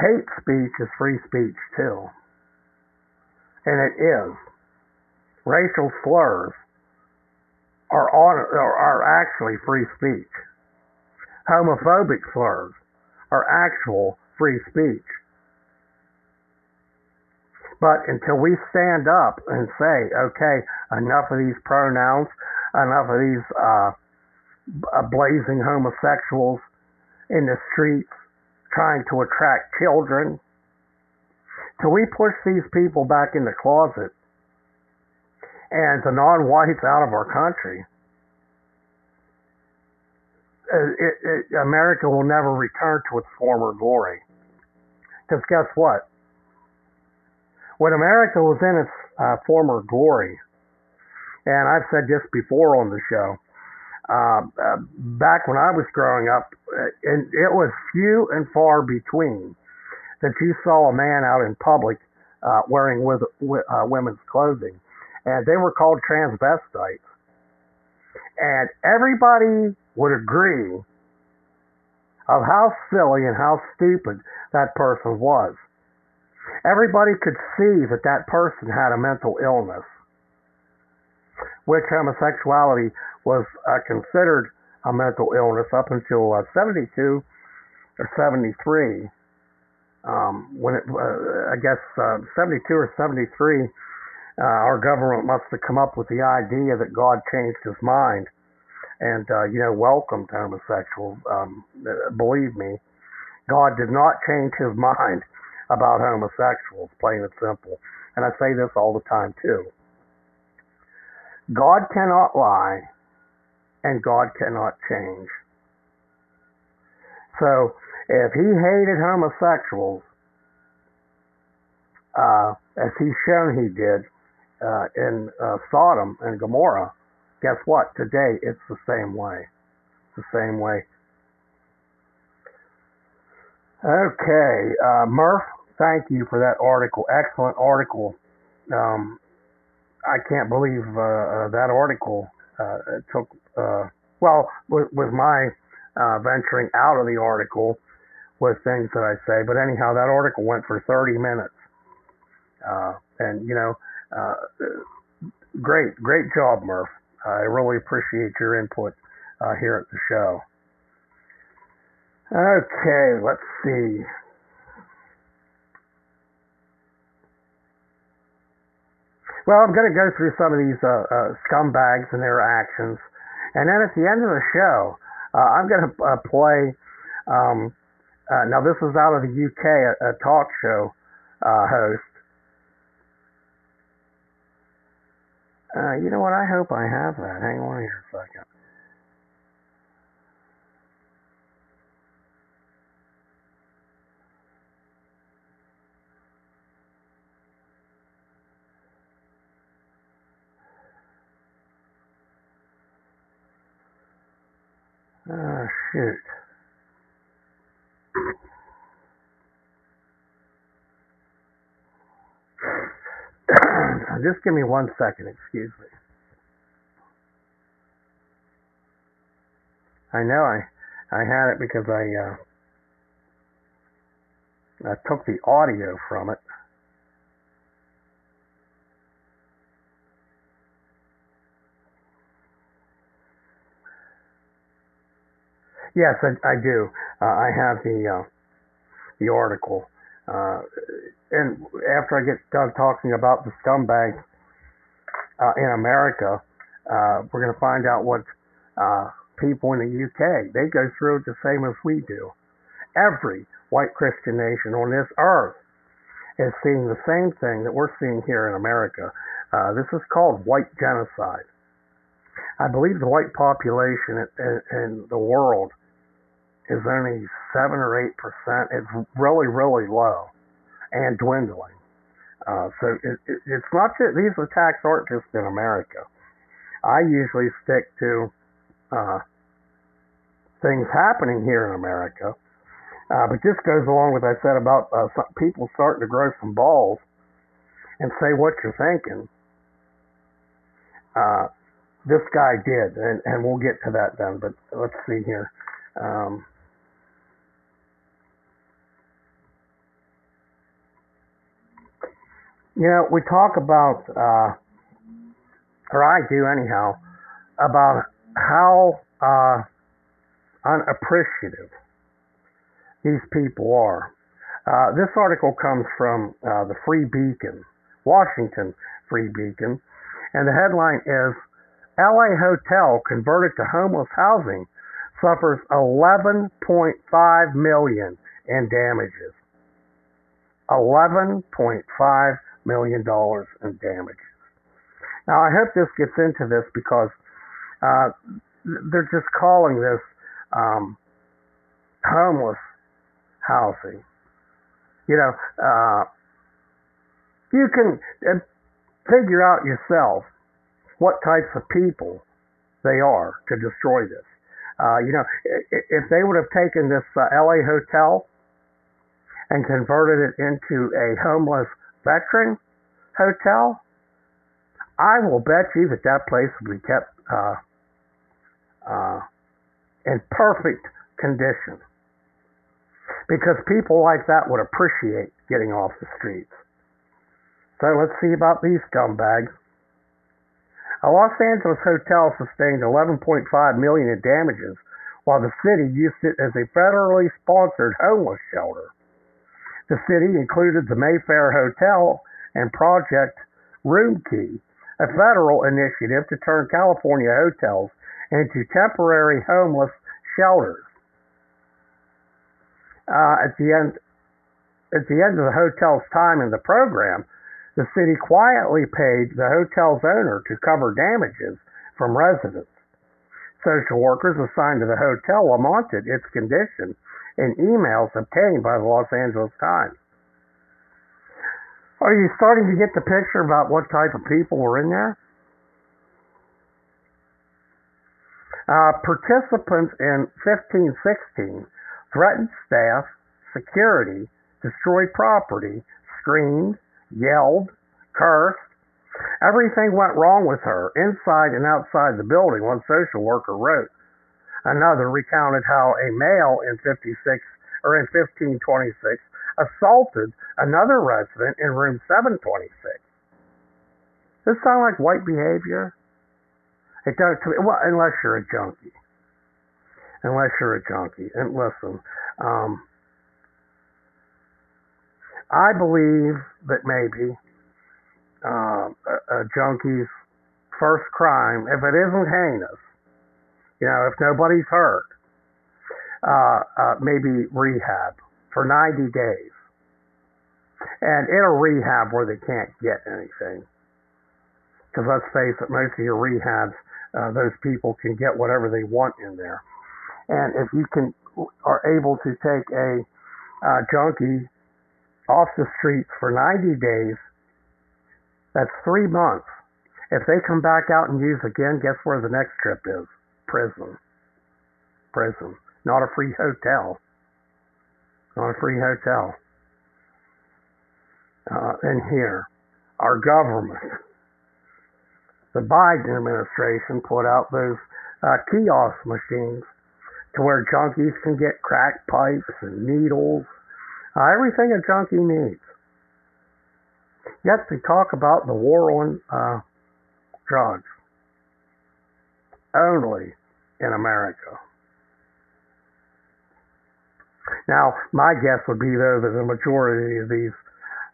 hate speech is free speech too. And it is. Racial slurs are on are actually free speech. Homophobic slurs are actual free speech. But until we stand up and say, okay, enough of these pronouns, enough of these uh, blazing homosexuals in the streets trying to attract children, till we push these people back in the closet and the non-whites out of our country, uh, it, it, America will never return to its former glory. Because guess what? when America was in its uh, former glory, and I've said this before on the show, uh, uh, back when I was growing up, uh, and it was few and far between that you saw a man out in public uh, wearing with, uh, women's clothing, and they were called transvestites. And everybody would agree of how silly and how stupid that person was everybody could see that that person had a mental illness, which homosexuality was uh, considered a mental illness up until uh, 72 or 73. Um, when it, uh, I guess uh, 72 or 73, uh, our government must have come up with the idea that God changed his mind and, uh, you know, welcomed homosexuals. Um, believe me, God did not change his mind [laughs] about homosexuals, plain and simple. And I say this all the time too. God cannot lie and God cannot change. So if he hated homosexuals, uh, as he's shown he did uh, in uh, Sodom and Gomorrah, guess what? Today it's the same way. It's the same way. Okay, uh, Murph, thank you for that article. Excellent article. Um, I can't believe uh, uh, that article took, well, with, with my venturing out of the article with things that I say. But anyhow, that article went for 30 minutes. Uh, and, you know, great, great job, Murph. I really appreciate your input here at the show. Okay, let's see. Well, I'm going to go through some of these uh, uh, scumbags and their actions, and then at the end of the show, uh, I'm going to uh, play. Um, uh, now, this is out of the UK, a, a talk show uh, host. you know what? I hope I have that. Hang on here a second. Ah, shoot. Just give me one second, excuse me. I know I I had it because I uh, I took the audio from it. Yes, I, I do. Uh, I have the uh, the article, uh, and after I get done talking about the scumbags uh, in America, uh, we're going to find out what uh, people in the UK they go through the same as we do. Every white Christian nation on this earth is seeing the same thing that we're seeing here in America. This is called white genocide. I believe the white population in, in, in the world is only seven or eight percent. It's really, really low and dwindling. Uh, so it, it, it's not just these attacks aren't just in America. I usually stick to uh, things happening here in America, uh, but this goes along with what I said about uh, some people starting to grow some balls and say what you're thinking. Uh, this guy did, and, and we'll get to that then. But let's see here. Um, you know, we talk about, uh, or I do anyhow, about how uh, unappreciative these people are. Uh, this article comes from uh, the Free Beacon, Washington Free Beacon, and the headline is LA hotel converted to homeless housing suffers 11.5 million in damages. 11.5 million dollars in damages. Now I hope this gets into this because uh, they're just calling this um, homeless housing. You know, uh, you can uh, figure out yourself what types of people they are to destroy this. Uh, you know, if they would have taken this uh, LA hotel and converted it into a homeless veteran hotel, I will bet you that that place will be kept uh, uh, in perfect condition because people like that would appreciate getting off the streets. So let's see about these scumbags. A Los Angeles hotel sustained 11.5 million in damages, while the city used it as a federally sponsored homeless shelter. The city included the Mayfair Hotel and Project Roomkey, a federal initiative to turn California hotels into temporary homeless shelters. Uh, at the end, at the end of the hotel's time in the program, the city quietly paid the hotel's owner to cover damages from residents. Social workers assigned to the hotel lamented its condition in emails obtained by the Los Angeles Times. Are you starting to get the picture about what type of people were in there? Uh, participants in 1516 threatened staff, security, destroyed property, screamed, yelled, cursed. Everything went wrong with her, inside and outside the building, one social worker wrote. Another recounted how a male in 56 or in 1526 assaulted another resident in room 726. Does this sound like white behavior? It does to me, well, unless you're a junkie. Unless you're a junkie. And listen, um, I believe that maybe uh, a, a junkie's first crime, if it isn't heinous, you know, if nobody's hurt, uh, uh, maybe rehab for 90 days. And in a rehab where they can't get anything. Because let's face it, most of your rehabs, uh, those people can get whatever they want in there. And if you can are able to take a uh, junkie off the streets for 90 days, that's three months. If they come back out and use again, guess where the next trip is? Prison. Prison. Not a free hotel. Not a free hotel. Uh, and here, our government, the Biden administration put out those uh, kiosk machines to where junkies can get crack pipes and needles Uh, everything a junkie needs. Yet they talk about the war on uh, drugs only in America. Now, my guess would be, though, that the majority of these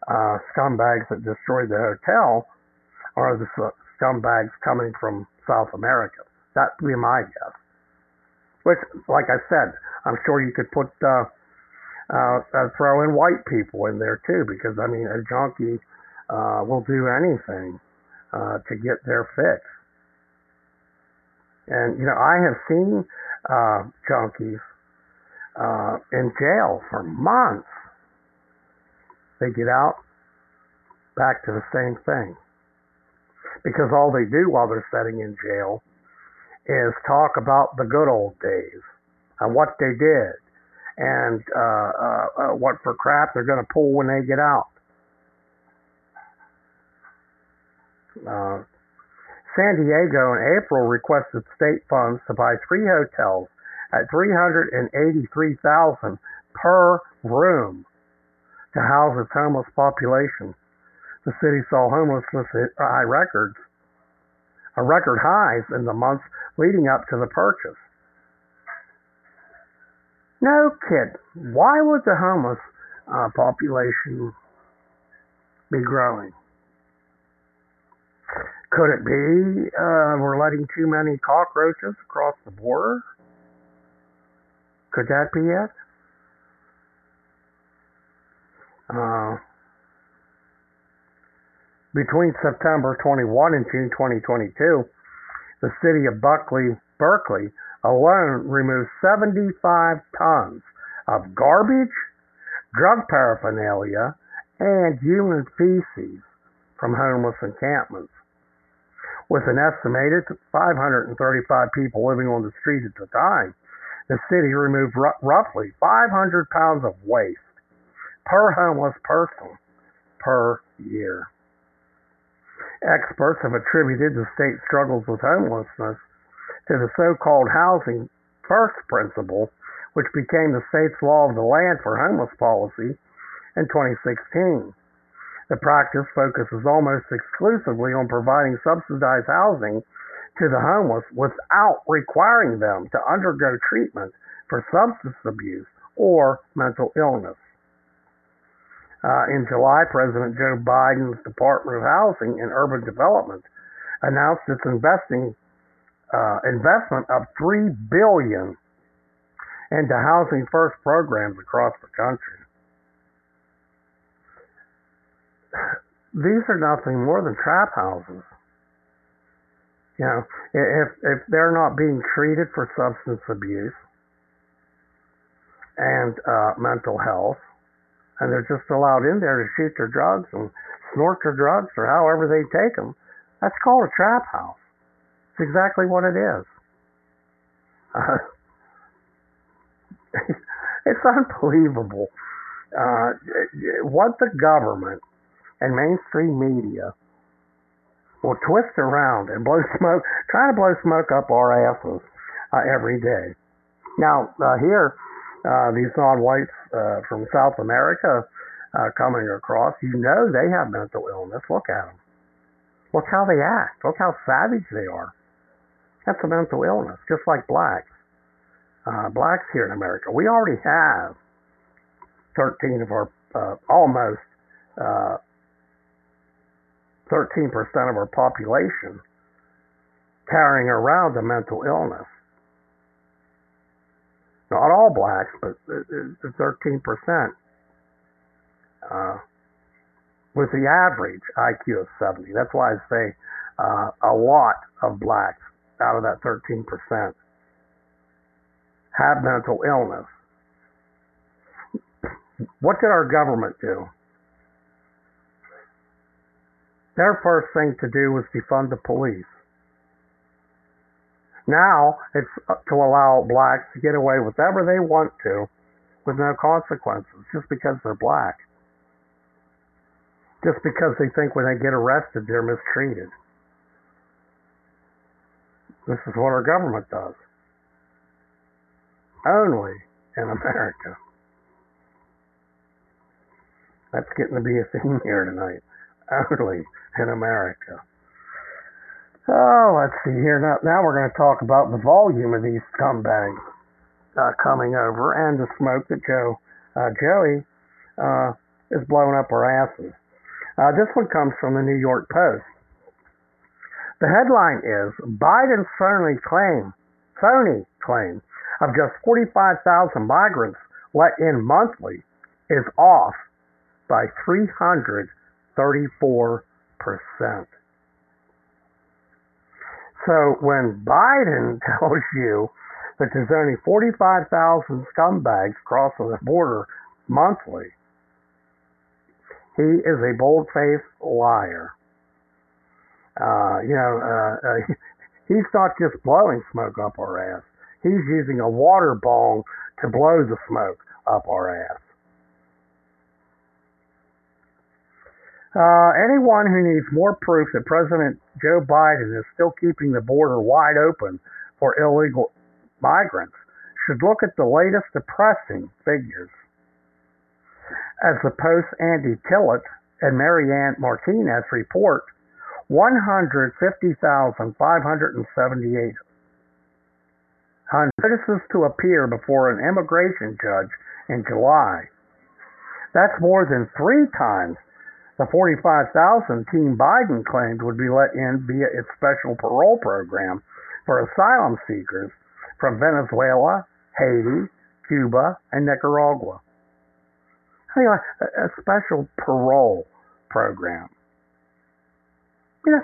uh, scumbags that destroyed the hotel are the scumbags coming from South America. That would be my guess. Which, like I said, I'm sure you could put uh, uh, uh, throw in white people in there too, because I mean, a junkie uh, will do anything uh, to get their fix. And you know, I have seen uh, junkies uh, in jail for months. They get out, back to the same thing, because all they do while they're sitting in jail is talk about the good old days and what they did and uh, uh, uh, what for crap they're going to pull when they get out. Uh, San Diego in April requested state funds to buy three hotels at 383,000 per room to house its homeless population. The city saw homelessness hit high records, a record highs in the months leading up to the purchase. No kid. Why would the homeless uh, population be growing? Could it be uh, we're letting too many cockroaches across the border? Could that be it? Uh, between September 21 and June 2022, the city of Buckley, Berkeley alone removed 75 tons of garbage, drug paraphernalia, and human feces from homeless encampments. With an estimated 535 people living on the street at the time, the city removed r- roughly 500 pounds of waste per homeless person per year. Experts have attributed the state's struggles with homelessness to the so-called housing first principle, which became the state's law of the land for homeless policy in 2016. The practice focuses almost exclusively on providing subsidized housing to the homeless without requiring them to undergo treatment for substance abuse or mental illness. Uh, in July, President Joe Biden's Department of Housing and Urban Development announced its investing uh, investment of three billion into housing first programs across the country. These are nothing more than trap houses. You know, if if they're not being treated for substance abuse and uh, mental health, and they're just allowed in there to shoot their drugs and snort their drugs or however they take them, that's called a trap house. It's exactly what it is. Uh, [laughs] it's unbelievable uh, what the government and mainstream media will twist around and blow [laughs] smoke, try to blow smoke up our asses uh, every day. Now, uh, here, uh, these non-whites uh, from South America uh, coming across, you know they have mental illness. Look at them. Look how they act. Look how savage they are. That's a mental illness, just like blacks. Uh, blacks here in America, we already have 13 of our, almost 13% of our population carrying around a mental illness. Not all blacks, but the 13%. Uh, with the average IQ of 70. That's why I say uh, a lot of blacks out of that 13% have mental illness. What did our government do? Their first thing to do was defund the police. Now it's to allow blacks to get away with whatever they want to with no consequences just because they're black. Just because they think when they get arrested they're mistreated. This is what our government does. Only in America. That's getting to be a theme here tonight. Only in America. Oh, let's see here. Now, now we're going to talk about the volume of these scumbags uh, coming over and the smoke that Joe uh, Joey uh, is blowing up our asses. Uh, this one comes from the New York Post. The headline is Biden's phony claim, phony claim of just 45,000 migrants let in monthly is off by 334 percent. So when Biden [laughs] tells you that there's only 45,000 scumbags crossing the border monthly, he is a bold-faced liar. Uh, you know, uh, uh, [laughs] he's not just blowing smoke up our ass. He's using a water bong to blow the smoke up our ass. Uh, anyone who needs more proof that President Joe Biden is still keeping the border wide open for illegal migrants should look at the latest depressing figures. As the Post's Andy Tillett and Marianne Martinez report, 150,578 notices to appear before an immigration judge in July. That's more than three times the 45,000 Team Biden claimed would be let in via its special parole program for asylum seekers from Venezuela, Haiti, Cuba, and Nicaragua. Know, a, special parole program. You know,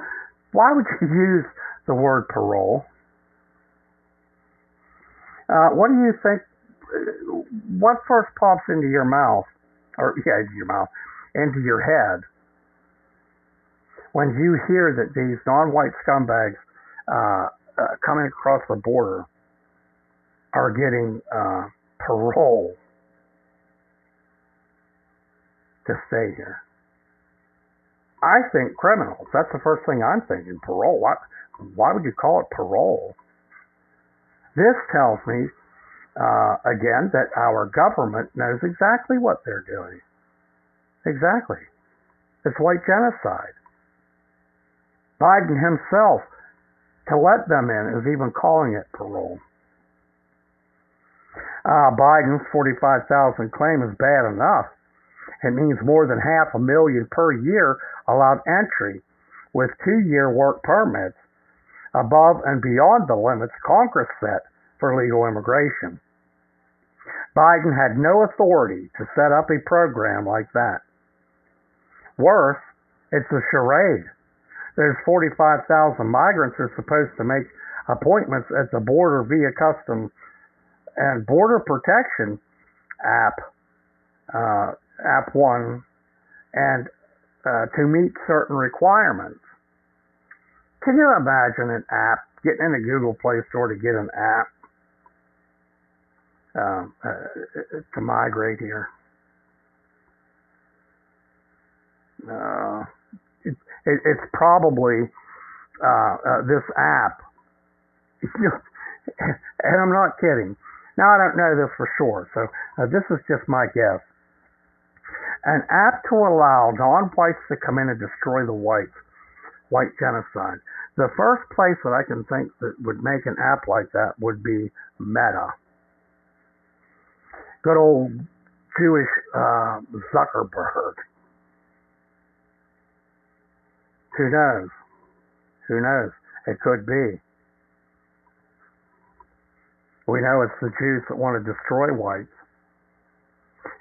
why would you [laughs] use the word parole? Uh, what do you think? What first pops into your mouth, or [laughs] yeah, into your mouth, into your head when you hear that these non-white scumbags uh, uh, coming across the border are getting uh, parole to stay here. I think criminals. That's the first thing I'm thinking. Parole. Why, why would you call it parole? This tells me, uh, again, that our government knows exactly what they're doing. Exactly. It's white genocide. Biden himself, to let them in, is even calling it parole. Uh, Biden's 45,000 claim is bad enough. It means more than half a million per year allowed entry with two year work permits above and beyond the limits Congress set for legal immigration. Biden had no authority to set up a program like that. Worse, it's a charade. There's 45,000 migrants are supposed to make appointments at the border via customs and border protection app, uh, app one, and uh, to meet certain requirements. Can you imagine an app getting in a Google Play Store to get an app um, uh, to migrate here? Uh, it, it, it's probably uh, uh, this app. [laughs] and I'm not kidding. Now I don't know this for sure, so uh, this is just my guess. An app to allow non-whites to come in and destroy the whites, white genocide. The first place that I can think that would make an app like that would be Meta. Good old Jewish uh, Zuckerberg. Who knows? Who knows? It could be. We know it's the Jews that want to destroy whites.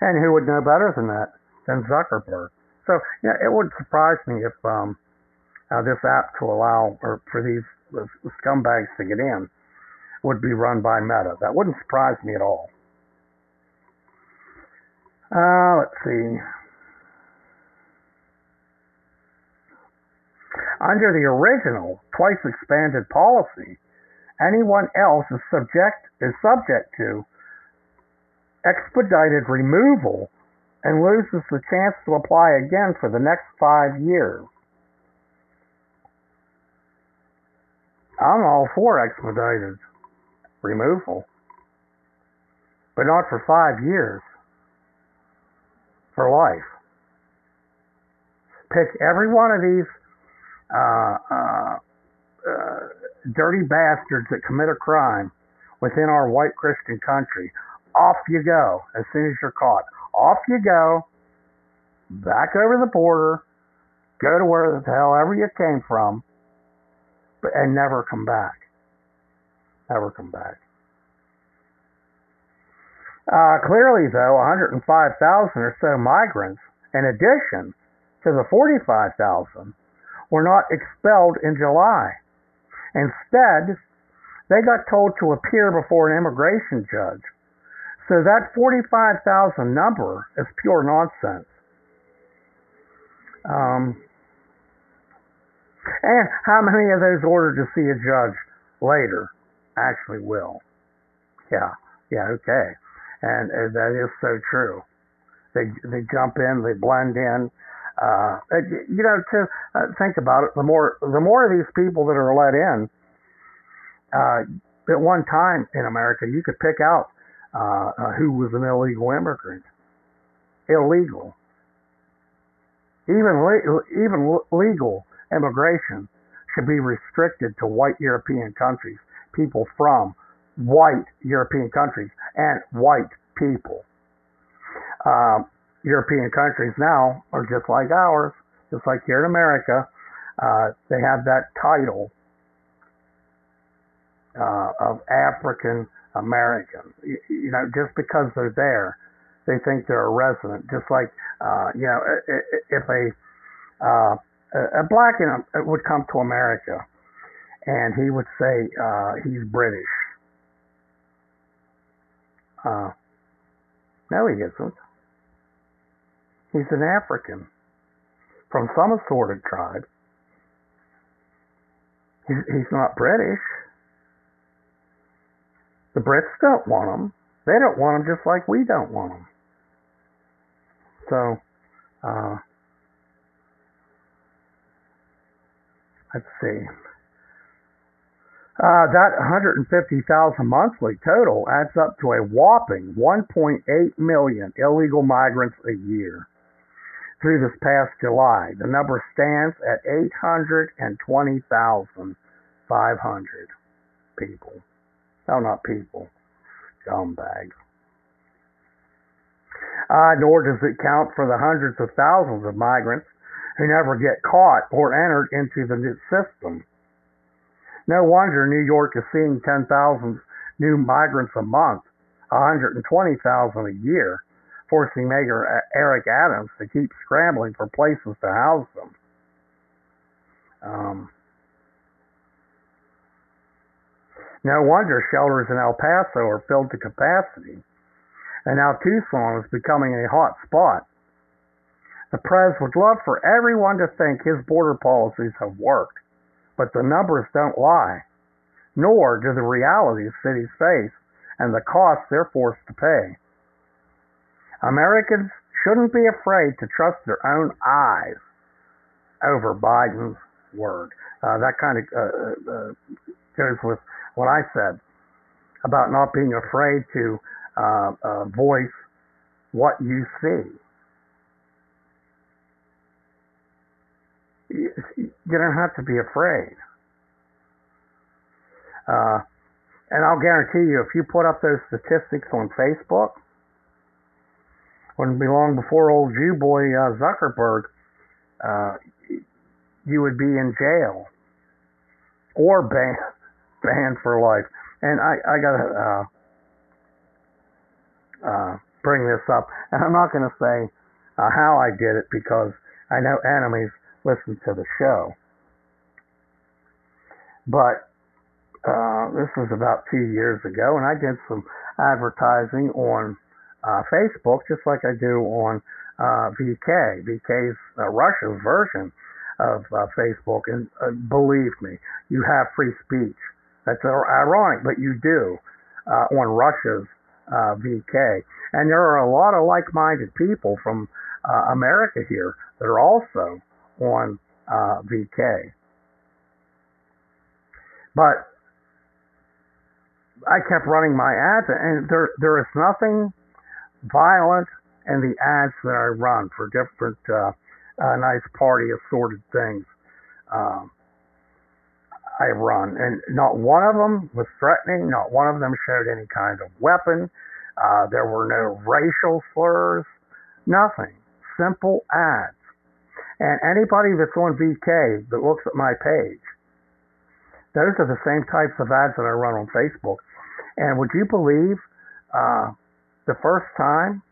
And who would know better than that than Zuckerberg? So, yeah, it wouldn't surprise me if um, uh, this app to allow or for these scumbags to get in would be run by Meta. That wouldn't surprise me at all. Uh, let's see. Under the original, twice expanded policy, anyone else is subject is subject to expedited removal and loses the chance to apply again for the next five years. I'm all for expedited removal, but not for five years. For life. pick every one of these uh, uh, uh, dirty bastards that commit a crime within our white Christian country. Off you go as soon as you're caught. Off you go, back over the border, go to where the hell ever you came from, and never come back. Never come back. Uh, clearly, though, 105,000 or so migrants, in addition to the 45,000, were not expelled in July. Instead, they got told to appear before an immigration judge. So that 45,000 number is pure nonsense. Um, and how many of those ordered to see a judge later actually will? Yeah, yeah, okay. And uh, that is so true. They they jump in, they blend in. Uh, you know, to uh, think about it, the more the more of these people that are let in, uh, at one time in America, you could pick out uh, uh, who was an illegal immigrant. Illegal. Even le- even legal immigration should be restricted to white European countries, people from white European countries, and white people. Um, European countries now are just like ours, just like here in America. Uh, they have that title uh, of African American. You, you, know, just because they're there, they think they're a resident. Just like, uh, you know, if a uh, a black would come to America and he would say uh, he's British. Uh, no, he isn't. He's an African from some assorted tribe. He's, not British. The Brits don't want him. They don't want him just like we don't want him. So, uh, let's see. Uh, that 150,000 monthly total adds up to a whopping 1.8 million illegal migrants a year. Through this past July, the number stands at 820,500 people. No, not people, scumbags. Uh, nor does it count for the hundreds of thousands of migrants who never get caught or entered into the system. No wonder New York is seeing 10,000 new migrants a month, 120,000 a year, forcing Mayor Eric Adams to keep scrambling for places to house them. Um, no wonder shelters in El Paso are filled to capacity, and now Tucson is becoming a hot spot the press would love for everyone to think his border policies have worked, but the numbers don't lie, nor do the realities cities face and the costs they're forced to pay. Americans shouldn't be afraid to trust their own eyes over Biden's word. Uh, that kind of uh, uh, uh, goes with what I said about not being afraid to uh, voice what you see. you don't have to be afraid. Uh, and I'll guarantee you, if you put up those statistics on Facebook, wouldn't be long before old Jew boy uh, Zuckerberg, uh, you would be in jail or banned [laughs] banned for life. And I I gotta uh, uh, bring this up, and I'm not gonna say uh, how I did it because I know enemies listen to the show. But uh, this was about two years ago, and I did some advertising on uh, Facebook, just like I do on uh, VK. VK's uh, Russia's version of uh, Facebook, and uh, believe me, you have free speech. That's ironic, but you do on Russia's VK. And there are a lot of like-minded people from America here that are also on uh, VK. But I kept running my ads, and there there is nothing violent and the ads that I run for different uh, uh, Knights Party assorted things um, I run, and not one of them was threatening. Not one of them showed any kind of weapon. Uh, there were no racial slurs. Nothing. Simple ads. And anybody that's on VK that looks at my page, those are the same types of ads that I run on Facebook. And would you believe uh, the first time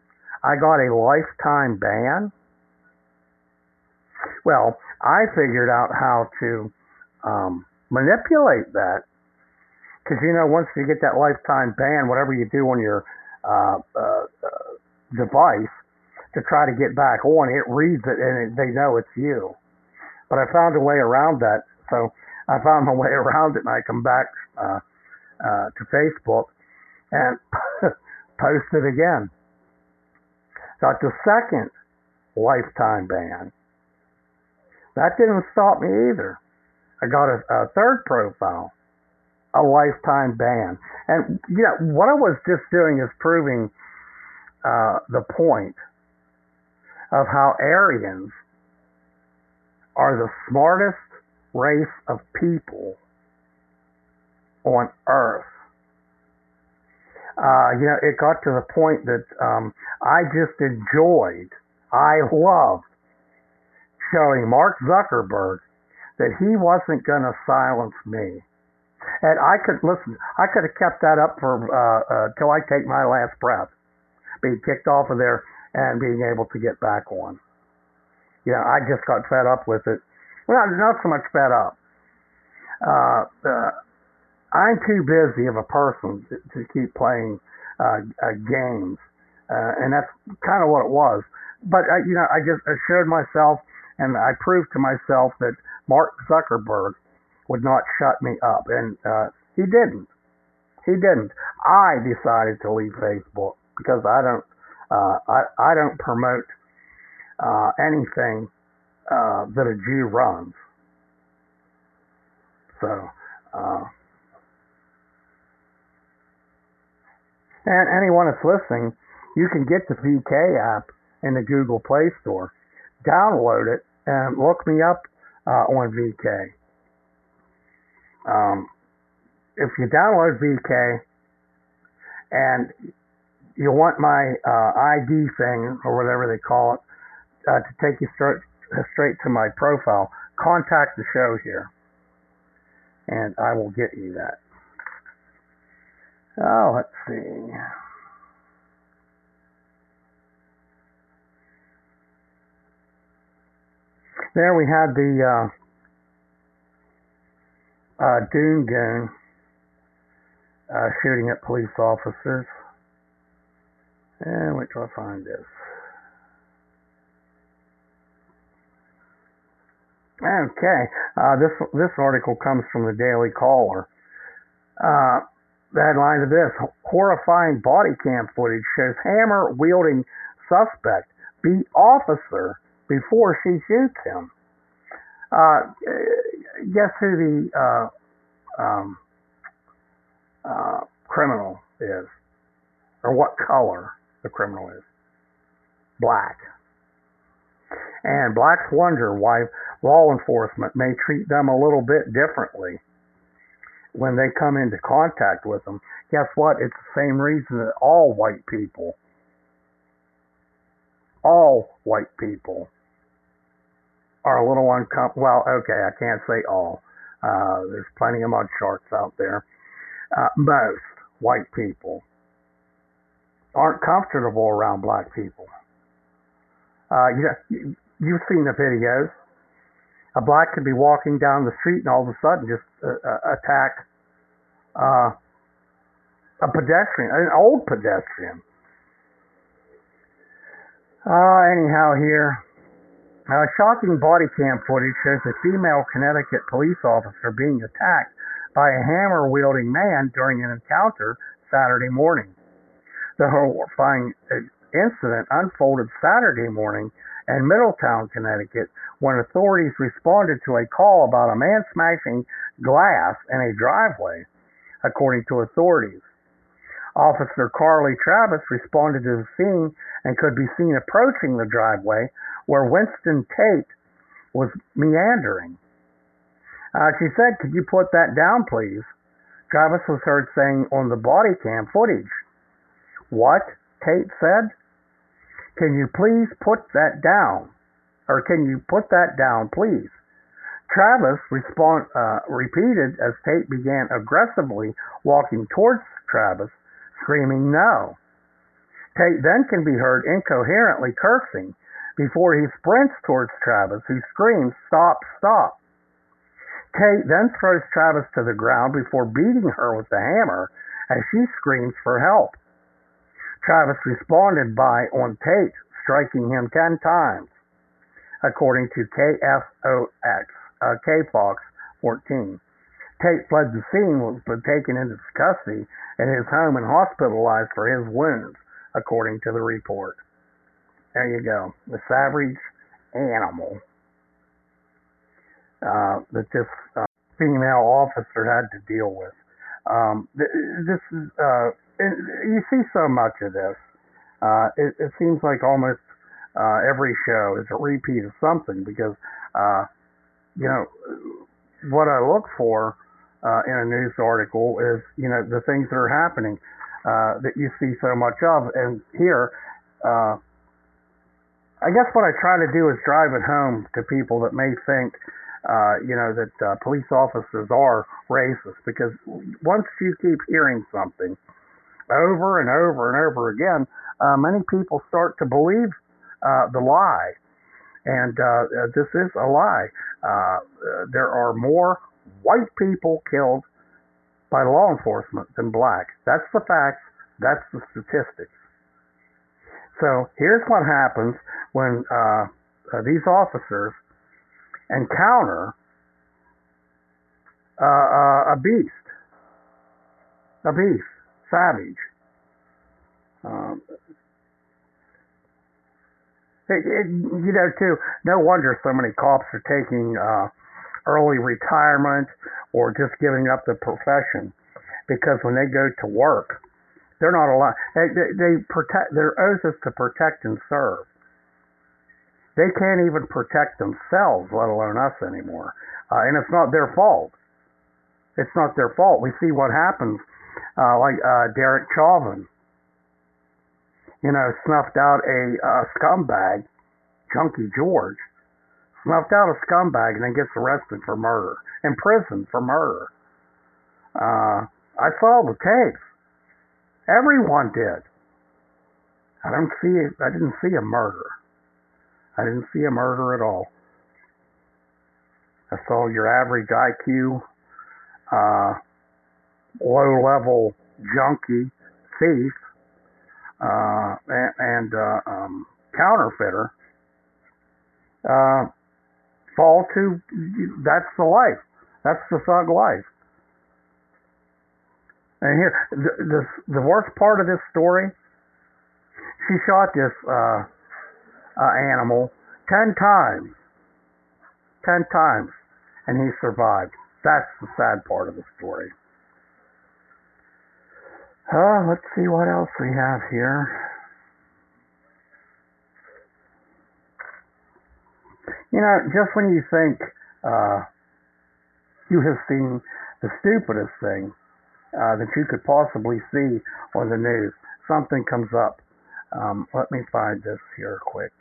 I got a lifetime ban? Well, I figured out how to um, manipulate that because you know once you get that lifetime ban, whatever you do on your uh, uh, uh, device to try to get back on, it reads it and it, they know it's you. But I found a way around that, so I found my way [laughs] around it, and I come back uh, uh, to Facebook and [laughs] post it again. Got the second lifetime ban. That didn't stop me either. I got a, a third profile, a lifetime ban. And, you know, what I was just doing is proving uh, the point of how Aryans are the smartest race of people on Earth. Uh, you know, it got to the point that um, I just enjoyed, I loved showing Mark Zuckerberg that he wasn't going to silence me. And I could listen. I could have kept that up for uh, uh, till I take my last breath, being kicked off of there and being able to get back on. You know, I just got fed up with it. Well, not so much fed up. Uh, uh, I'm too busy of a person to, to keep playing uh, uh, games, uh, and that's kind of what it was. But uh, you know, I just assured myself, and I proved to myself that Mark Zuckerberg would not shut me up, and uh, he didn't. He didn't. I decided to leave Facebook because I don't. Uh, I I don't promote uh, anything uh, that a Jew runs. So. Uh, And anyone that's listening, you can get the VK app in the Google Play Store. Download it and look me up uh, on VK. Um, if you download VK and you want my uh, ID thing or whatever they call it uh, to take you straight straight to my profile, contact the show here, and I will get you that. Oh, let's see. There we had the uh, uh, Dune Goon uh, shooting at police officers. And wait till I find this. Okay, uh, this this article comes from the Daily Caller. Uh, headline to this horrifying body cam footage shows hammer wielding suspect beat officer before she shoots him. Uh, guess who the uh, um, uh, criminal is, or what color the criminal is? Black. And blacks wonder why law enforcement may treat them a little bit differently when they come into contact with them. Guess what? It's the same reason that all white people, all white people, are a little uncomfortable. Well, okay, I can't say all. Uh, there's plenty of mud sharks out there. Uh, most white people aren't comfortable around black people. Uh, you know, you've seen the videos a black could be walking down the street and all of a sudden just uh, uh, attack uh, a pedestrian, an old pedestrian. Uh, anyhow, here, uh, shocking body cam footage shows a female Connecticut police officer being attacked by a hammer wielding man during an encounter Saturday morning. The horrifying uh, incident unfolded Saturday morning in Middletown, Connecticut, when authorities responded to a call about a man smashing glass in a driveway, according to authorities. Officer Carly Travis responded to the scene and could be seen approaching the driveway where Winston Tate was meandering. Uh, she said, Could you put that down, please? Travis was heard saying on the body cam footage. What? Tate said. Can you please put that down? Or can you put that down, please? Travis respond, uh, repeated as Tate began aggressively walking towards Travis, screaming no. Tate then can be heard incoherently cursing before he sprints towards Travis, who screams, Stop, stop. Tate then throws Travis to the ground before beating her with the hammer as she screams for help. Travis responded by on Tate, striking him 10 times, according to KFOX, uh, KFOX 14. Tate fled the scene, was taken into custody at his home and hospitalized for his wounds, according to the report. There you go. The savage animal uh, that this uh, female officer had to deal with. Um, this is, uh, you see so much of this. Uh, it, it seems like almost uh, every show is a repeat of something because, uh, you know, what I look for uh, in a news article is, you know, the things that are happening uh, that you see so much of. And here, uh, I guess what I try to do is drive it home to people that may think, uh, you know, that uh, police officers are racist because once you keep hearing something over and over and over again, uh, many people start to believe uh, the lie. And uh, this is a lie. Uh, there are more white people killed by law enforcement than black. That's the facts. That's the statistics. So here's what happens when uh, uh, these officers encounter uh, uh, a beast, a beast, savage. Um, it, it, you know, too, no wonder so many cops are taking uh, early retirement or just giving up the profession because when they go to work, they're not allowed. They, they, they protect. Their oath is to protect and serve. They can't even protect themselves, let alone us anymore. Uh, and it's not their fault. It's not their fault. We see what happens, uh, like uh, Derek Chauvin. You know, snuffed out a uh, scumbag, Junkie George, snuffed out a scumbag and then gets arrested for murder, imprisoned for murder. Uh, I saw the tapes. Everyone did. I don't see I didn't see a murder. I didn't see a murder at all. I saw your average IQ, uh, low level junkie, thief, uh, and, and uh, um, counterfeiter uh, fall to that's the life. That's the thug life. And here, the, the, the worst part of this story, she shot this uh, uh, animal ten times. Ten times. And he survived. That's the sad part of the story. Uh, let's see what else we have here. You know, just when you think uh, you have seen the stupidest thing, uh, that you could possibly see on the news. Something comes up. Um, let me find this here quick.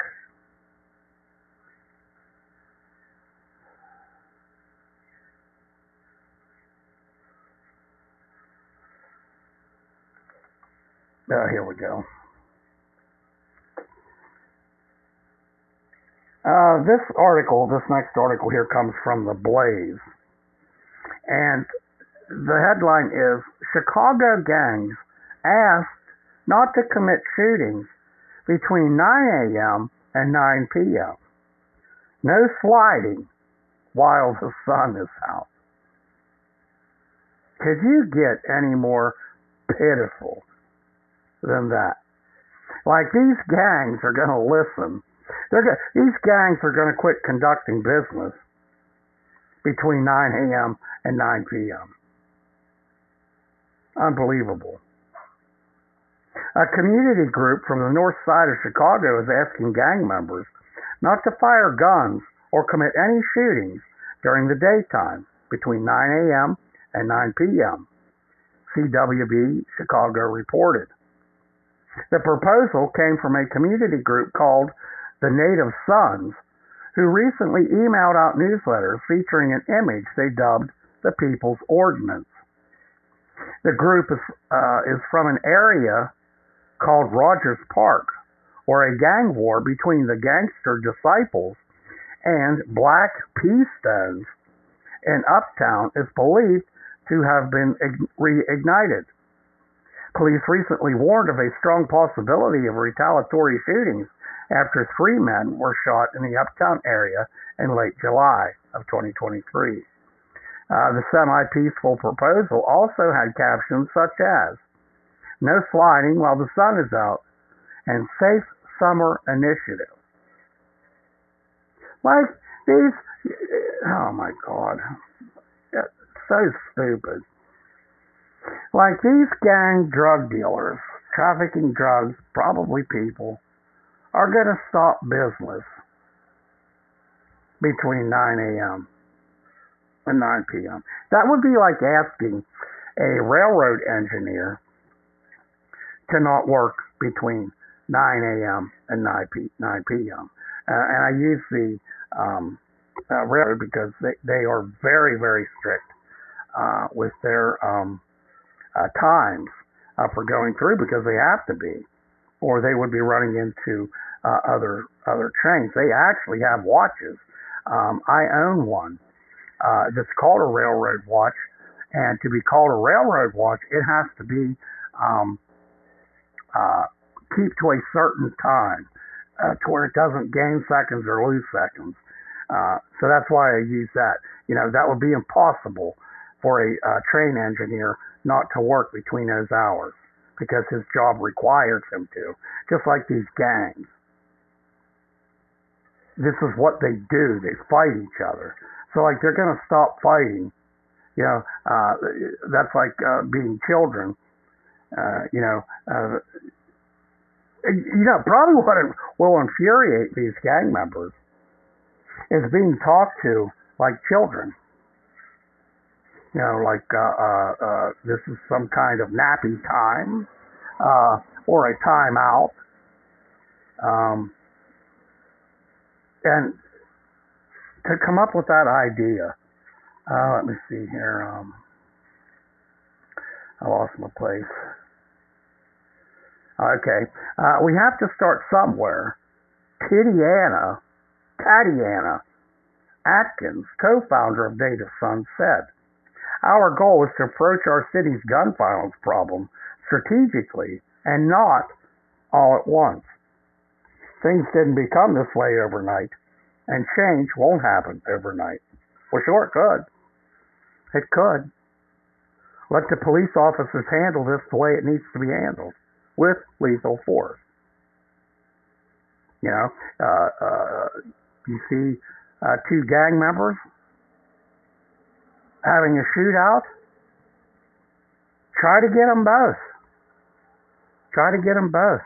Oh, here we go. Uh, this article, this next article here comes from the Blaze. And the headline is Chicago gangs asked not to commit shootings between 9 a.m. and 9 p.m. No sliding while the sun is out. Could you get any more pitiful than that? Like these gangs are going to listen. They're go- these gangs are going to quit conducting business between 9 a.m. and 9 p.m. Unbelievable. A community group from the north side of Chicago is asking gang members not to fire guns or commit any shootings during the daytime between 9 a.m. and 9 p.m. CWB Chicago reported. The proposal came from a community group called the Native Sons, who recently emailed out newsletters featuring an image they dubbed the People's Ordinance. The group is, uh, is from an area called Rogers Park, where a gang war between the gangster disciples and Black P. Stones in Uptown is believed to have been reignited. Police recently warned of a strong possibility of retaliatory shootings after three men were shot in the Uptown area in late July of 2023. Uh, the semi peaceful proposal also had captions such as No sliding while the sun is out and Safe Summer Initiative. Like these, oh my God, so stupid. Like these gang drug dealers trafficking drugs, probably people, are going to stop business between 9 a.m. and 9 p.m. That would be like asking a railroad engineer to not work between 9 a.m. and 9, p.m. Uh, and I use the um, uh, railroad because they, they are very, very strict uh, with their um, uh, times uh, for going through because they have to be, or they would be running into uh, other other trains. They actually have watches. Um, I own one uh, that's called a railroad watch, and to be called a railroad watch, it has to be um, uh, keep to a certain time uh, to where it doesn't gain seconds or lose seconds. Uh, so that's why I use that. You know, that would be impossible for a uh, train engineer not to work between those hours because his job requires him to, just like these gangs. This is what they do. They fight each other. So, like, they're going to stop fighting. You know, uh, that's like uh, being children. Uh, you know, uh, you know, probably what will infuriate these gang members is being talked to like children you know, like uh, uh, uh, this is some kind of nappy time uh, or a timeout. Um, and to come up with that idea, uh, let me see here. Um, I lost my place. Okay, uh, we have to start somewhere. Titiana, Tatiana Atkins, co-founder of Data Sons, said. Our goal is to approach our city's gun violence problem strategically and not all at once. Things didn't become this way overnight, and change won't happen overnight. Well, sure, it could. It could. Let the police officers handle this the way it needs to be handled, with lethal force. You know, uh, uh, you see uh, two gang members having a shootout, try to get them both. Try to get them both.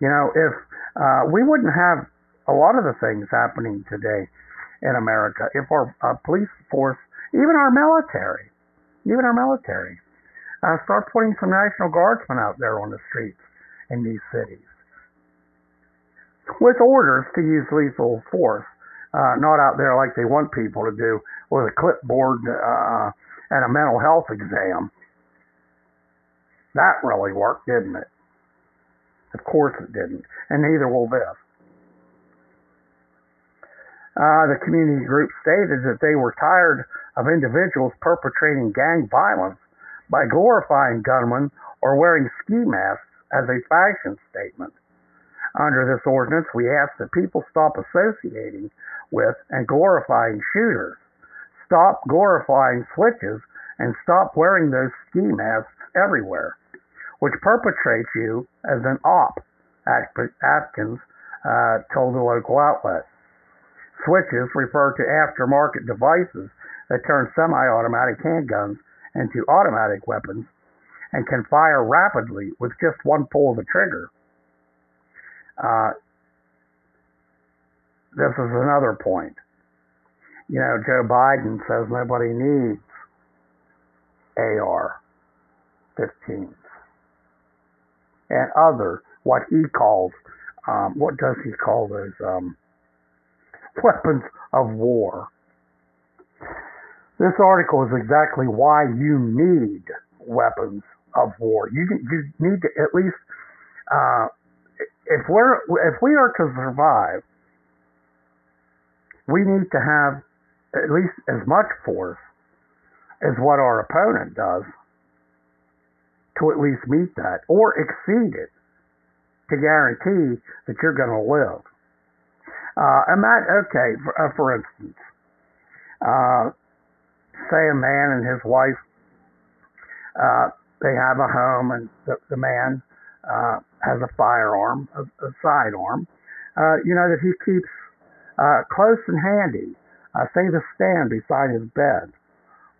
You know, if uh, we wouldn't have a lot of the things happening today in America if our uh, police force, even our military, even our military, uh, start putting some National Guardsmen out there on the streets in these cities with orders to use lethal force, uh, not out there like they want people to do with a clipboard uh, and a mental health exam. That really worked, didn't it? Of course it didn't, and neither will this. Uh, the community group stated that they were tired of individuals perpetrating gang violence by glorifying gunmen or wearing ski masks as a fashion statement. Under this ordinance, we ask that people stop associating with and glorifying shooters stop glorifying switches and stop wearing those ski masks everywhere, which perpetrates you as an op, Atkins uh, told the local outlet. Switches refer to aftermarket devices that turn semi automatic handguns into automatic weapons and can fire rapidly with just one pull of the trigger. Uh, this is another point. You know, Joe Biden says nobody needs AR 15s and other, what he calls, um, what does he call those? Um, [laughs] weapons of war. This article is exactly why you need weapons of war. You, you need to at least, uh, if we're if we are to survive, we need to have at least as much force as what our opponent does to at least meet that or exceed it to guarantee that you're going to live. Uh, and that, okay, for, uh, for instance, uh, say a man and his wife, uh, they have a home and the, the man uh, has a firearm, a, a sidearm, uh, you know, that he keeps close and handy, uh, say the stand beside his bed,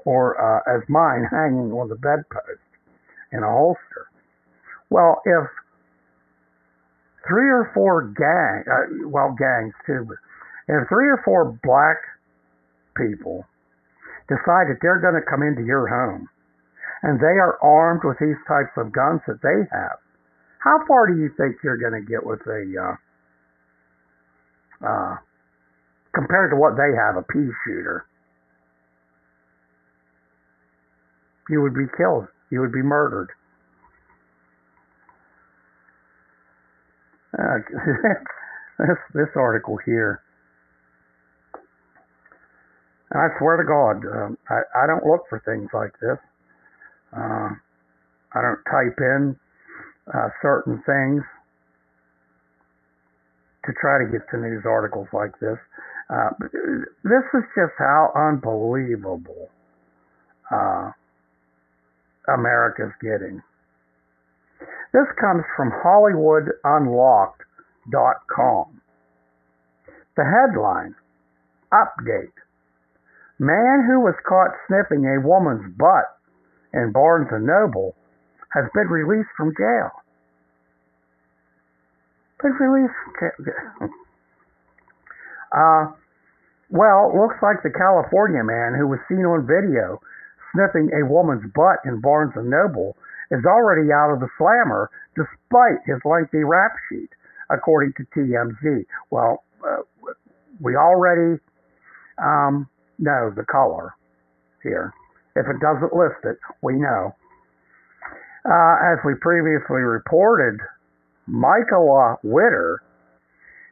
or uh, as mine hanging on the bedpost in a holster. Well, if three or four gang, uh, well, gangs too, but if three or four black people decide that they're going to come into your home and they are armed with these types of guns that they have, how far do you think you're going to get with a, uh, uh, compared to what they have, a pea shooter? You would be killed. You would be murdered. Uh, [laughs] this this article here. And I swear to God, um, I I don't look for things like this. Uh, I don't type in uh, certain things to try to get to news articles like this. Uh, this is just how unbelievable uh, America's getting. This comes from HollywoodUnlocked.com. The headline Update Man who was caught sniffing a woman's butt in Barnes & Noble has been released from jail. Been released from jail. [laughs] uh, well, looks like the California man who was seen on video sniffing a woman's butt in Barnes & Noble is already out of the slammer despite his lengthy rap sheet, according to TMZ. Well, uh, we already um, know the color here. If it doesn't list it, we know. Uh, as we previously reported, Michaela Witter,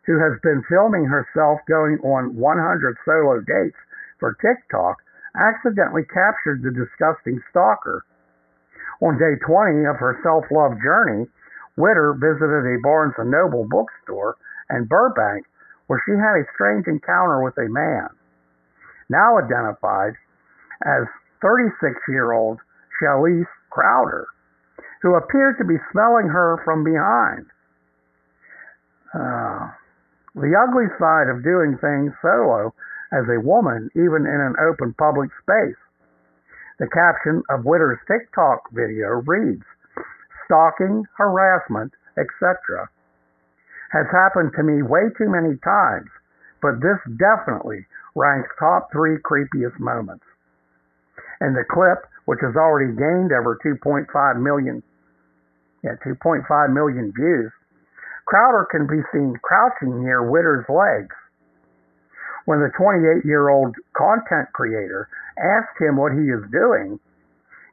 who has been filming herself going on 100 solo dates for TikTok, accidentally captured the disgusting stalker. On day 20 of her self-love journey, Witter visited a Barnes & Noble bookstore in Burbank where she had a strange encounter with a man, now identified as 36-year-old Shalise Crowder, who appeared to be smelling her from behind. Uh, the ugly side of doing things solo as a woman, even in an open public space. The caption of Witter's TikTok video reads, Stalking, harassment, etc. has happened to me way too many times, but this definitely ranks top three creepiest moments. And the clip, which has already gained over 2.5 million, yeah, 2.5 million views, Crowder can be seen crouching near Witter's legs when the 28 year old content creator asked him what he is doing,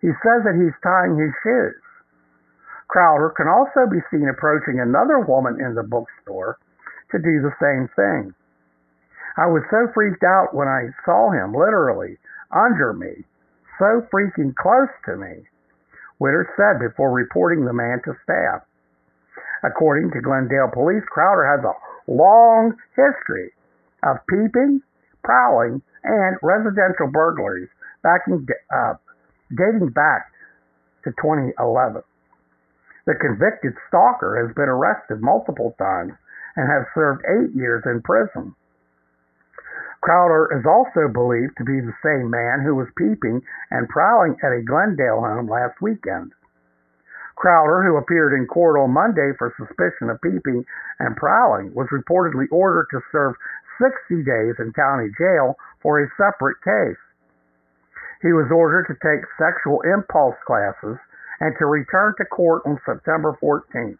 he says that he's tying his shoes. Crowder can also be seen approaching another woman in the bookstore to do the same thing. I was so freaked out when I saw him literally under me, so freaking close to me, Witter said before reporting the man to staff. According to Glendale police, Crowder has a long history of peeping, prowling, and residential burglaries backing, uh, dating back to 2011. The convicted stalker has been arrested multiple times and has served eight years in prison. Crowder is also believed to be the same man who was peeping and prowling at a Glendale home last weekend. Crowder, who appeared in court on Monday for suspicion of peeping and prowling, was reportedly ordered to serve 60 days in county jail for a separate case. He was ordered to take sexual impulse classes and to return to court on September 14th.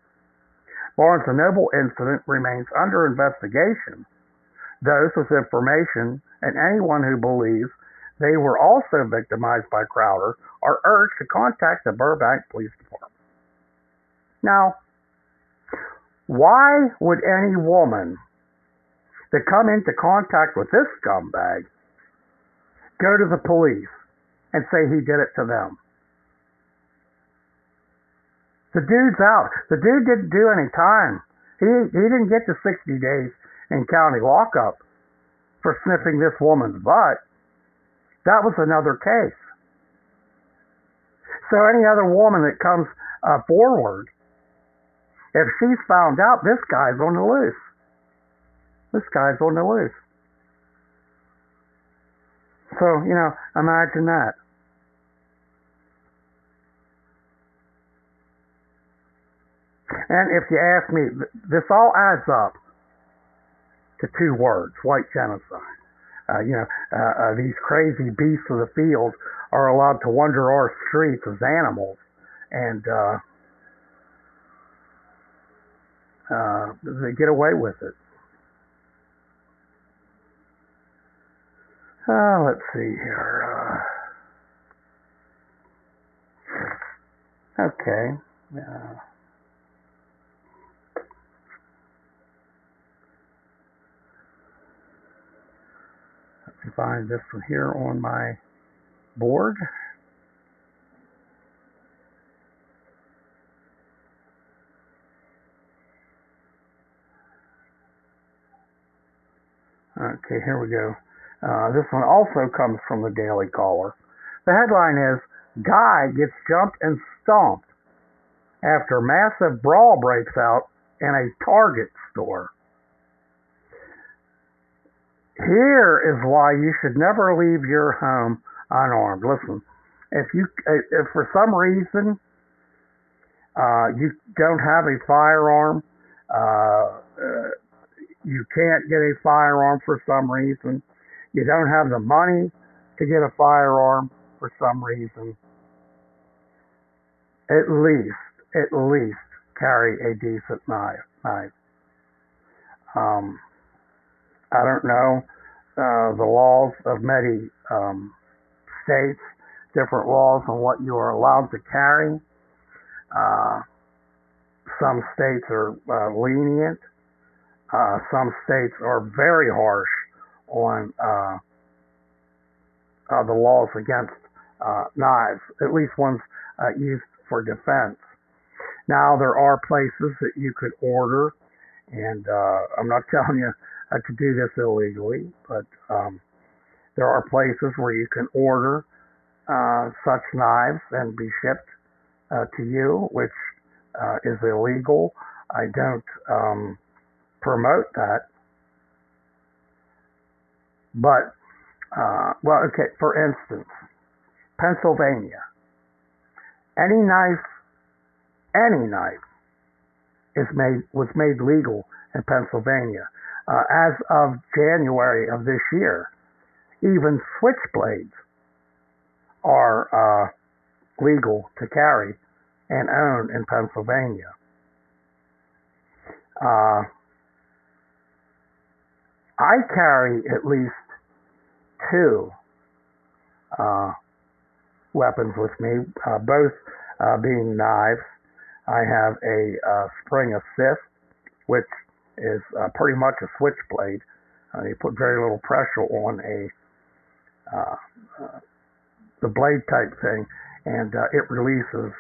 Barnes & Noble incident remains under investigation. Those with information and anyone who believes they were also victimized by Crowder are urged to contact the Burbank Police Department. Now, why would any woman that come into contact with this scumbag go to the police and say he did it to them? The dude's out. The dude didn't do any time. He he didn't get to 60 days in county lockup for sniffing this woman's butt. That was another case. So any other woman that comes uh, forward, if she's found out, this guy's on the loose. This guy's on the loose. So you know, imagine that. And if you ask me, this all adds up to two words: white genocide. Uh, you know, uh, uh, these crazy beasts of the field are allowed to wander our streets as animals, and uh, uh, they get away with it. Uh, let's see here. Uh, okay. Uh, let me find this one here on my board. Okay, here we go. Uh, this one also comes from the Daily Caller. The headline is Guy gets jumped and stomped after massive brawl breaks out in a Target store. Here is why you should never leave your home unarmed. Listen, if you if for some reason uh, you don't have a firearm, uh, uh, you can't get a firearm for some reason, you don't have the money to get a firearm for some reason, at least at least carry a decent knife. knife. Um, I don't know uh, the laws of many um, states, different laws on what you are allowed to carry. Uh, some states are uh, lenient. Uh, some states are very harsh on uh, uh, the laws against knives, at least ones used for defense. Now, there are places that you could order, and I'm not [laughs] telling you uh, to do this illegally, but um, there are places where you can order uh, such knives and be shipped uh, to you, which uh, is illegal. I don't um, promote that. But, uh, well, okay, for instance, Pennsylvania. Any knife, any knife is made was made legal in Pennsylvania uh, as of January of this year. Even switchblades are uh, legal to carry and own in Pennsylvania. Uh, I carry at least two uh, weapons with me, uh, both uh, being knives. I have a uh, spring assist, which is uh, pretty much a switchblade. Uh, you put very little pressure on a the blade type thing, and it releases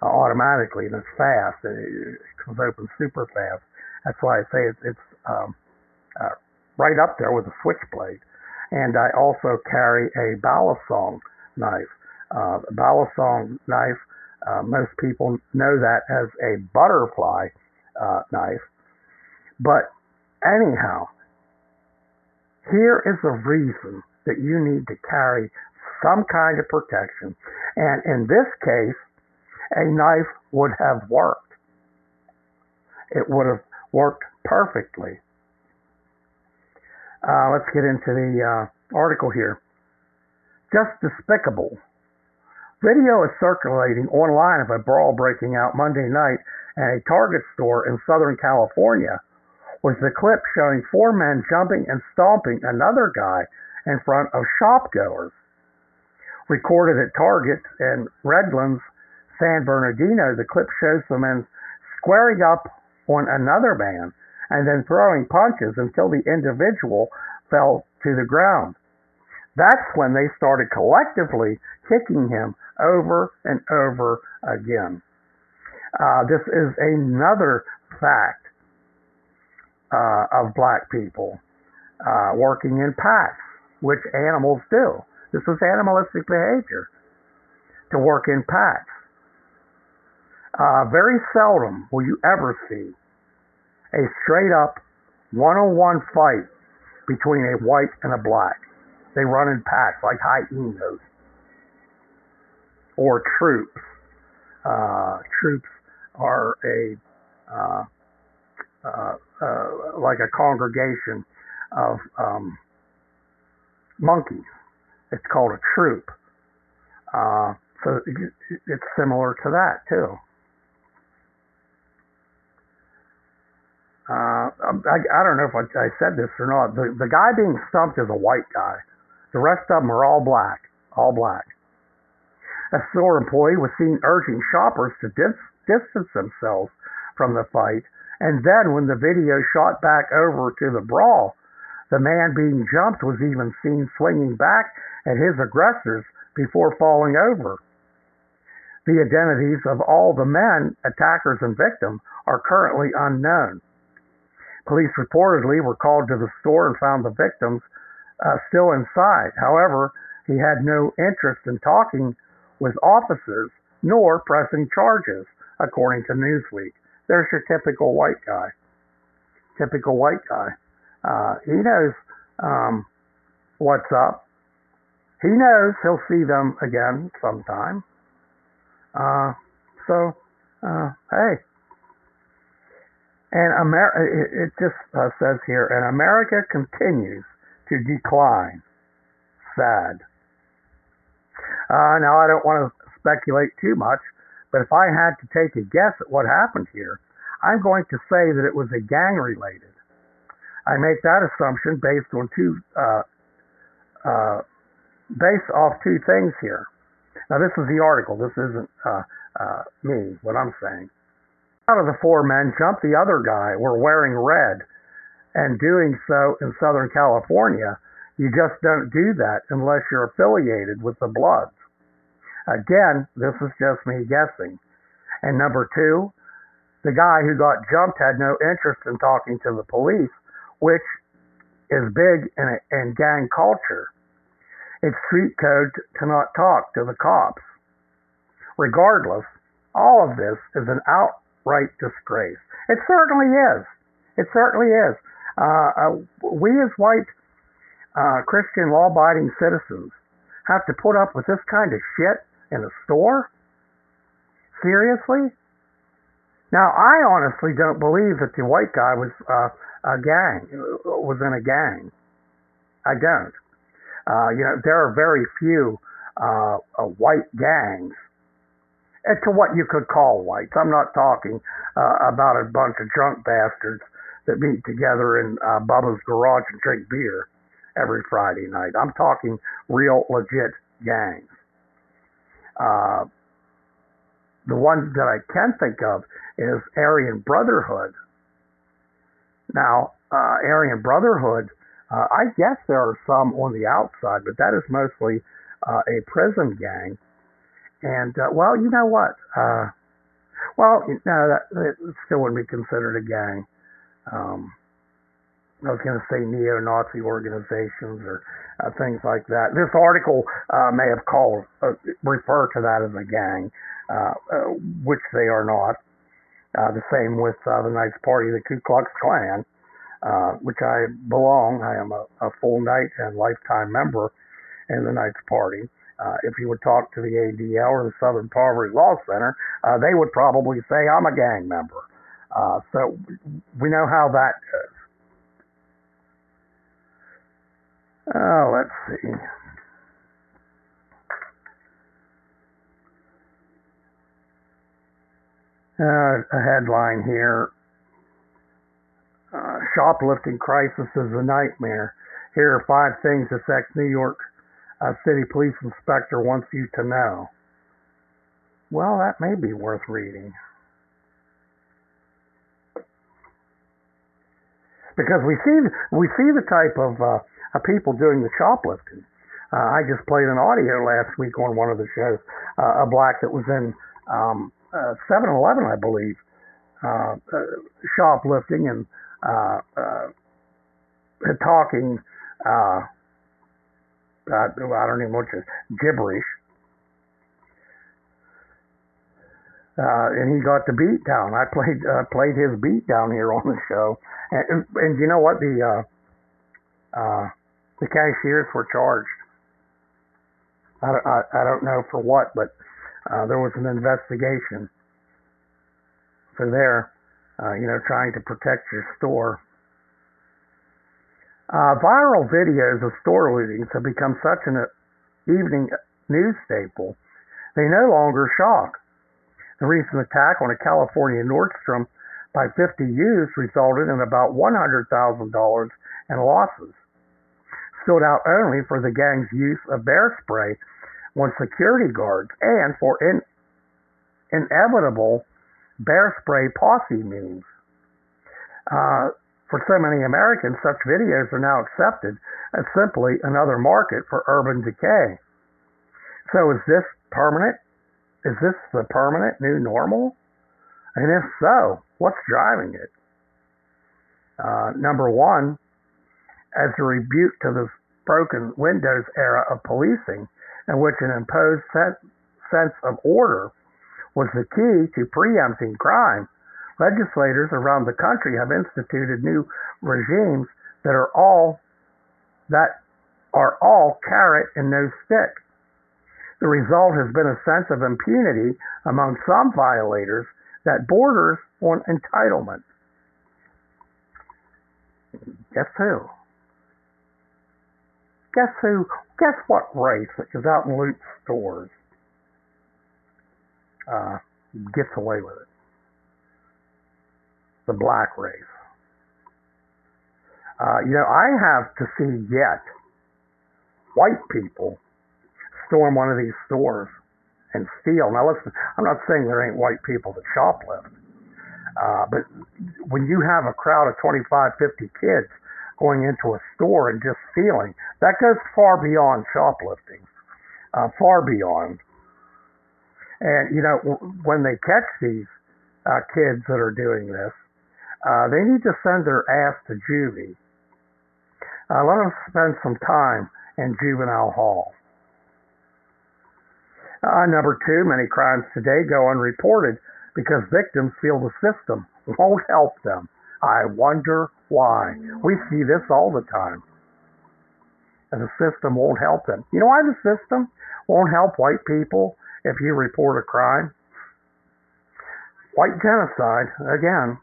automatically, and it's fast. It, it comes open super fast. That's why I say it's, it's um, right up there with a switchblade. And I also carry a balisong knife. Uh, a balisong knife, uh, most people know that as a butterfly uh, knife. But anyhow, here is a reason that you need to carry some kind of protection. And in this case, a knife would have worked. It would have worked perfectly. Uh, let's get into the uh, article here. Just despicable. Video is circulating online of a brawl breaking out Monday night at a Target store in Southern California, with the clip showing four men jumping and stomping another guy in front of shopgoers. Recorded at Target in Redlands, San Bernardino, the clip shows the men squaring up on another man and then throwing punches until the individual fell to the ground. That's when they started collectively kicking him over and over again. Uh, this is another fact uh, of black people uh, working in packs, which animals do. This is animalistic behavior to work in packs. Uh, very seldom will you ever see a straight up one on one fight between a white and a black. They run in packs like hyenas or troops. Uh, troops are a uh, uh, uh, like a congregation of um, monkeys. It's called a troop. Uh, so it's similar to that too. Uh, I, I don't know if I, I said this or not. The, the guy being stumped is a white guy. The rest of them are all black. All black. A store employee was seen urging shoppers to dis- distance themselves from the fight. And then, when the video shot back over to the brawl, the man being jumped was even seen swinging back at his aggressors before falling over. The identities of all the men, attackers, and victim are currently unknown. Police reportedly were called to the store and found the victims uh, still inside. However, he had no interest in talking with officers nor pressing charges, according to Newsweek. There's your typical white guy. Typical white guy. Uh, he knows um, what's up. He knows he'll see them again sometime. Uh, so, uh, hey, and Amer- it, just uh, says here, and America continues to decline. Sad. Uh, now, I don't want to speculate too much, but if I had to take a guess at what happened here, I'm going to say that it was a gang related. I make that assumption based on two, uh, uh, based off two things here. Now, this is the article. This isn't uh, uh me, what I'm saying out of the four men jumped the other guy were wearing red. And doing so in Southern California, you just don't do that unless you're affiliated with the Bloods. Again, this is just me guessing. And number two, the guy who got jumped had no interest in talking to the police, which is big in, in gang culture. It's street code to not talk to the cops. Regardless, all of this is an out right disgrace. It certainly is. It certainly is. Uh, uh, we as white uh, Christian law-abiding citizens have to put up with this kind of shit in a store? Seriously? Now, I honestly don't believe that the white guy was uh, a gang, was in a gang. I don't. Uh, you know, there are very few uh white gangs to what you could call whites. I'm not talking uh, about a bunch of drunk bastards that meet together in uh, Bubba's garage and drink beer every Friday night. I'm talking real legit gangs. Uh, the one that I can think of is Aryan Brotherhood. Now, uh, Aryan Brotherhood, uh, I guess there are some on the outside, but that is mostly uh, a prison gang and uh, well, you know what? Uh, well, no, that, that still wouldn't be considered a gang. Um, I was going to say neo-Nazi organizations or uh, things like that. This article uh, may have called uh, refer to that as a gang, uh, uh, which they are not. Uh, the same with the Knights Party, the Ku Klux Klan, which I belong. I am a, a full Knight and lifetime member in the Knights Party Uh, if you would talk to the ADL or the Southern Poverty Law Center, uh, they would probably say, I'm a gang member. Uh, so we know how that goes. Oh, let's see. Uh, a headline here. Uh, shoplifting crisis is a nightmare. Here are five things this ex-New York uh, City Police Inspector wants you to know. Well, that may be worth reading. Because we see we see the type of, uh, of people doing the shoplifting. Uh, I just played an audio last week on one of the shows. Uh, a black that was in um, 7-Eleven, I believe, uh, uh, shoplifting and uh, talking. I don't even know what gibberish. Uh, and he got the beat down. I played uh, played his beat down here on the show, and, and you know what? The uh, uh, the cashiers were charged. I, I, I don't know for what, but uh, there was an investigation. So there, uh, you know, trying to protect your store. Uh, viral videos of store lootings have become such an evening news staple, they no longer shock. The recent attack on a California Nordstrom by 50 youths resulted in about $100,000 in losses. Stood out only for the gang's use of bear spray on security guards and for in, inevitable bear spray posse memes. Uh, for so many Americans, such videos are now accepted as simply another market for urban decay. So is this permanent? Is this the permanent new normal? And if so, what's driving it? Uh, number one, as a rebuke to this broken Windows era of policing, in which an imposed sense of order was the key to preempting crime, legislators around the country have instituted new regimes that are all that are all carrot and no stick. The result has been a sense of impunity among some violators that borders on entitlement. Guess who? Guess who? Guess what race that goes out and loots stores uh, gets away with it? The black race. Uh, you know, I have to see yet white people storm one of these stores and steal. Now, listen, I'm not saying there ain't white people that shoplift, uh, but when you have a crowd of 25, 50 kids going into a store and just stealing. That goes far beyond shoplifting, uh, far beyond. And, you know, when they catch these uh, kids that are doing this, uh, they need to send their ass to juvie. Uh, let them spend some time in juvenile hall. Uh, number two, many crimes today go unreported because victims feel the system won't help them. I wonder why. We see this all the time. And the system won't help them. You know why the system won't help white people if you report a crime? White genocide, again.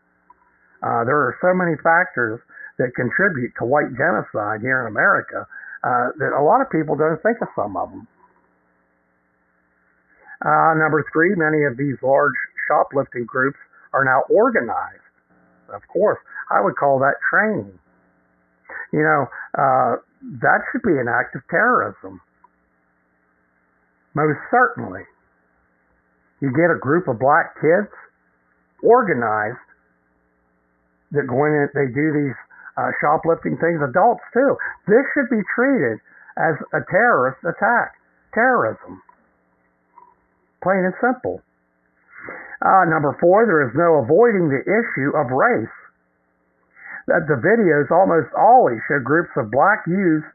Uh, there are so many factors that contribute to white genocide here in America uh, that a lot of people don't think of some of them. Uh, number three, many of these large shoplifting groups are now organized of course, I would call that training. You know, uh, that should be an act of terrorism. Most certainly. You get a group of black kids organized that go in they do these uh, shoplifting things, adults too. This should be treated as a terrorist attack, terrorism. Plain and simple. Uh, number four, there is no avoiding the issue of race. That the videos almost always show groups of black youths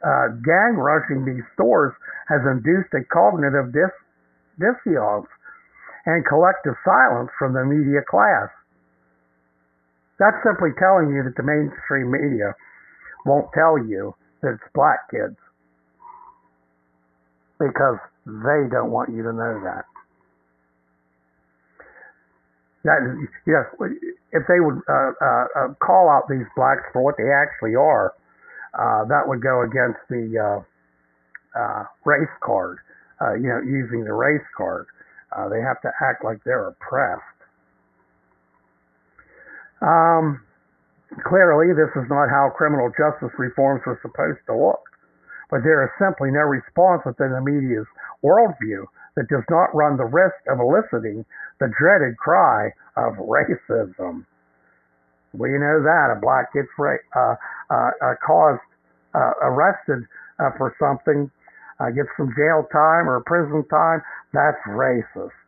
uh, gang rushing these stores has induced a cognitive dis- dissonance and collective silence from the media class. That's simply telling you that the mainstream media won't tell you that it's black kids. because they don't want you to know that. That know, if they would uh, uh, uh, call out these blacks for what they actually are, uh, that would go against the uh, uh, race card. You know, using the race card, they have to act like they're oppressed. Um, clearly, this is not how criminal justice reforms were supposed to look. But there is simply no response within the media's worldview that does not run the risk of eliciting the dreaded cry of racism. We know that a black gets ra- uh, uh, uh, caused uh, arrested uh, for something, uh, gets some jail time or prison time. That's racist.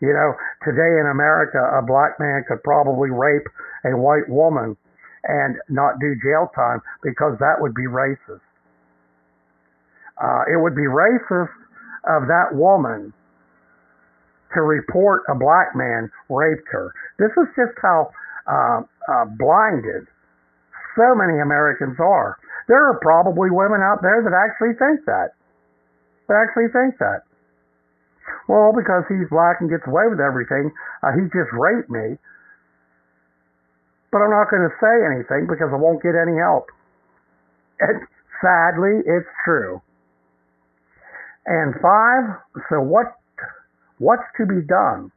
You know, today in America, a black man could probably rape a white woman and not do jail time because that would be racist. Uh, it would be racist of that woman to report a black man raped her. This is just how uh, uh, blinded so many Americans are. There are probably women out there that actually think that. That actually think that. Well, because he's black and gets away with everything, uh, he just raped me. But I'm not going to say anything because I won't get any help. And sadly, it's true. And five, so what what's to be done?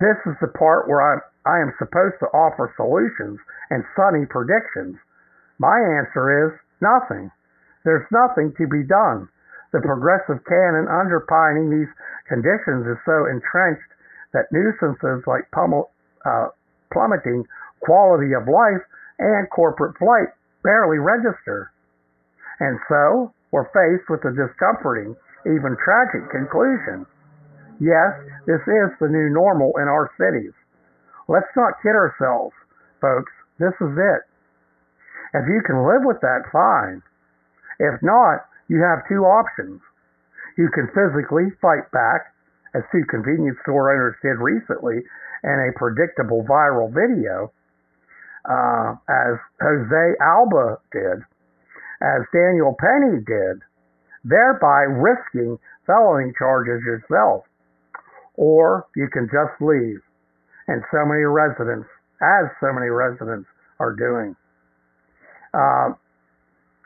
This is the part where I I am supposed to offer solutions and sunny predictions. My answer is nothing. There's nothing to be done. The progressive canon underpinning these conditions is so entrenched that nuisances like pummel, uh, plummeting quality of life and corporate flight barely register. And so, we're faced with a discomforting, even tragic conclusion. Yes, this is the new normal in our cities. Let's not kid ourselves, folks. This is it. If you can live with that, fine. If not, you have two options. You can physically fight back, as two convenience store owners did recently in a predictable viral video, uh, as Jose Alba did, as Daniel Penny did, thereby risking felony charges yourself. Or you can just leave, and so many residents, as so many residents are doing. Uh,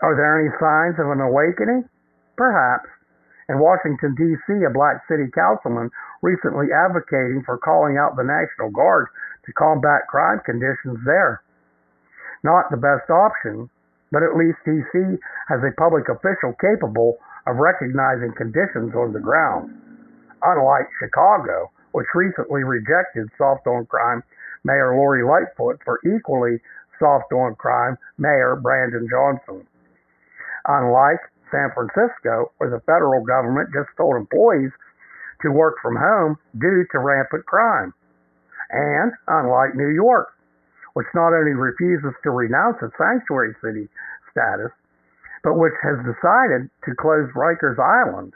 are there any signs of an awakening? Perhaps. In Washington, D.C., a black city councilman recently advocating for calling out the National Guard to combat crime conditions there. Not the best option, but at least D.C. has a public official capable of recognizing conditions on the ground. Unlike Chicago, which recently rejected soft on crime Mayor Lori Lightfoot for equally soft on crime Mayor Brandon Johnson. Unlike San Francisco, where the federal government just told employees to work from home due to rampant crime. And unlike New York, which not only refuses to renounce its sanctuary city status, but which has decided to close Rikers Island,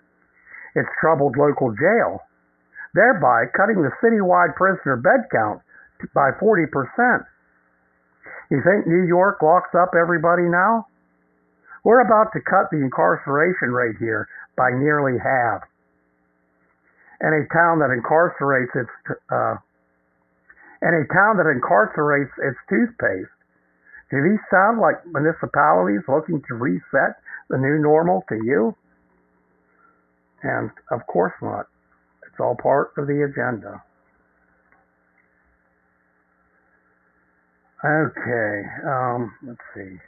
its troubled local jail, thereby cutting the citywide prisoner bed count by 40%. You think New York locks up everybody now? We're about to cut the incarceration rate here by nearly half. And a town that incarcerates its uh, and a town that incarcerates its toothpaste. Do these sound like municipalities looking to reset the new normal to you? And of course not. It's all part of the agenda. Okay, um, let's see.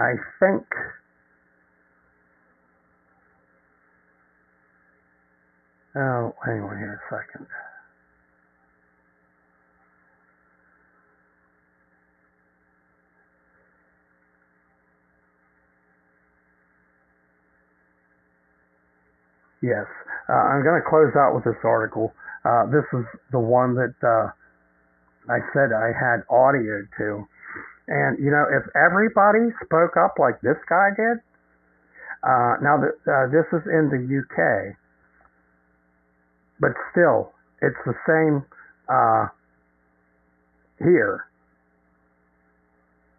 I think Oh, hang on here a second. Yes, uh, I'm going to close out with this article. Uh, this is the one that uh, I said I had audio to. And, you know, if everybody spoke up like this guy did, uh, now that uh, this is in the UK, but still, it's the same uh, here.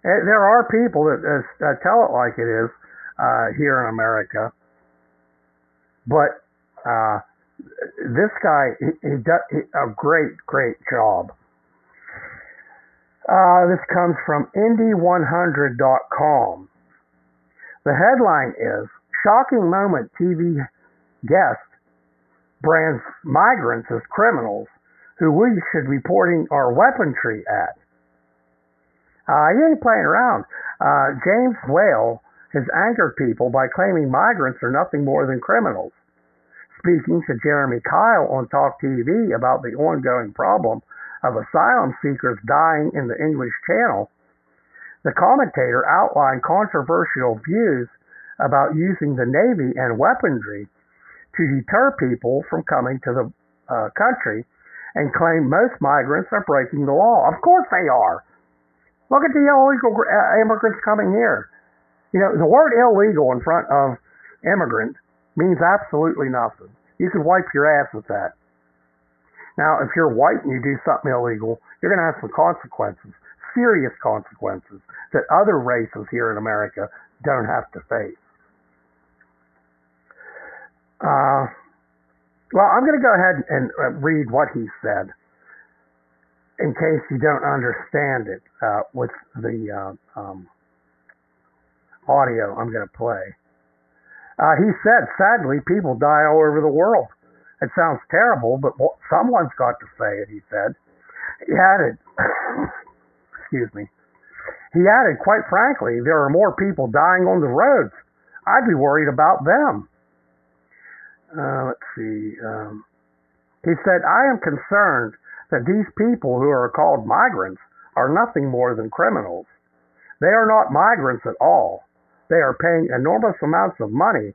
And there are people that uh, tell it like it is uh, here in America, but uh, this guy he, he does a great great job. Uh, this comes from Indy100.com. The headline is Shocking Moment TV Guest brands migrants as criminals who we should be reporting our weaponry at. Uh, he ain't playing around. Uh, James Whale has angered people by claiming migrants are nothing more than criminals. Speaking to Jeremy Kyle on Talk TV about the ongoing problem of asylum seekers dying in the English Channel, the commentator outlined controversial views about using the Navy and weaponry to deter people from coming to the uh, country and claimed most migrants are breaking the law. Of course they are. Look at the illegal uh, immigrants coming here. You know, the word illegal in front of immigrant means absolutely nothing. You can wipe your ass with that. Now, if you're white and you do something illegal, you're going to have some consequences, serious consequences that other races here in America don't have to face. Uh, well, I'm going to go ahead and uh, read what he said in case you don't understand it uh, with the uh, um, audio I'm going to play. Uh, he said, sadly, people die all over the world. It sounds terrible, but someone's got to say it, he said. He added, [coughs] excuse me, he added, quite frankly, there are more people dying on the roads. I'd be worried about them. Uh, let's see. Um, he said, I am concerned that these people who are called migrants are nothing more than criminals. They are not migrants at all. They are paying enormous amounts of money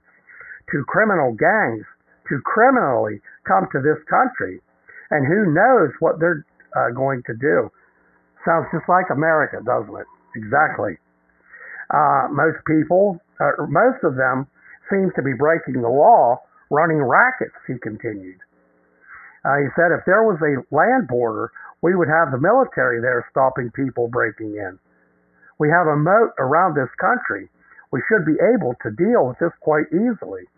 to criminal gangs to criminally come to this country. And who knows what they're uh, going to do. Sounds just like America, doesn't it? Exactly. Uh, most people, uh, most of them, seem to be breaking the law running rackets, he continued. Uh, he said if there was a land border, we would have the military there stopping people breaking in. We have a moat around this country. We should be able to deal with this quite easily.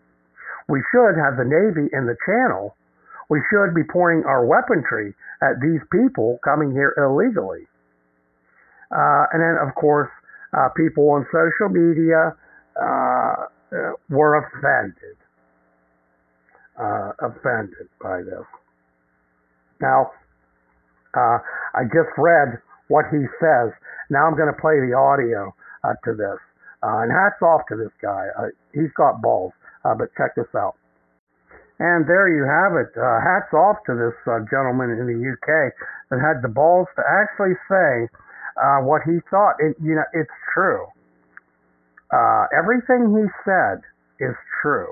We should have the Navy in the channel. We should be pointing our weaponry at these people coming here illegally. Uh, and then, of course, uh, people on social media uh, uh were offended uh, offended by this. Now, uh, I just read what he says. Now I'm going to play the audio to this. And hats off to this guy. He's got balls. Uh, but check this out. And there you have it. hats off to this gentleman in the UK that had the balls to actually say what he thought. It, you know, it's true. everything he said is true.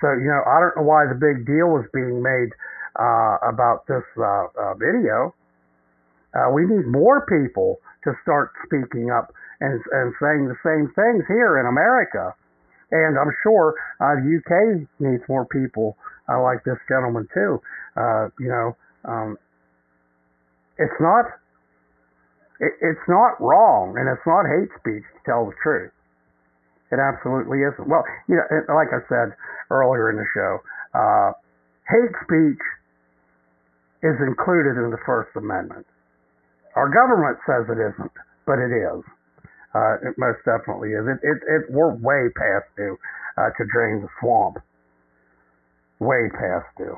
So, you know, I don't know why the big deal was being made uh, about this uh, uh, video. Uh, we need more people to start speaking up and, and saying the same things here in America. And I'm sure uh, the UK needs more people uh, like this gentleman too. Uh, you know, um, it's not it, it's not wrong and it's not hate speech to tell the truth. It absolutely isn't. Well, you know, like I said, earlier in the show. Uh, hate speech is included in the First Amendment. Our government says it isn't, but it is. Uh, it most definitely is. It, it, it we're way past due uh, to drain the swamp. Way past due.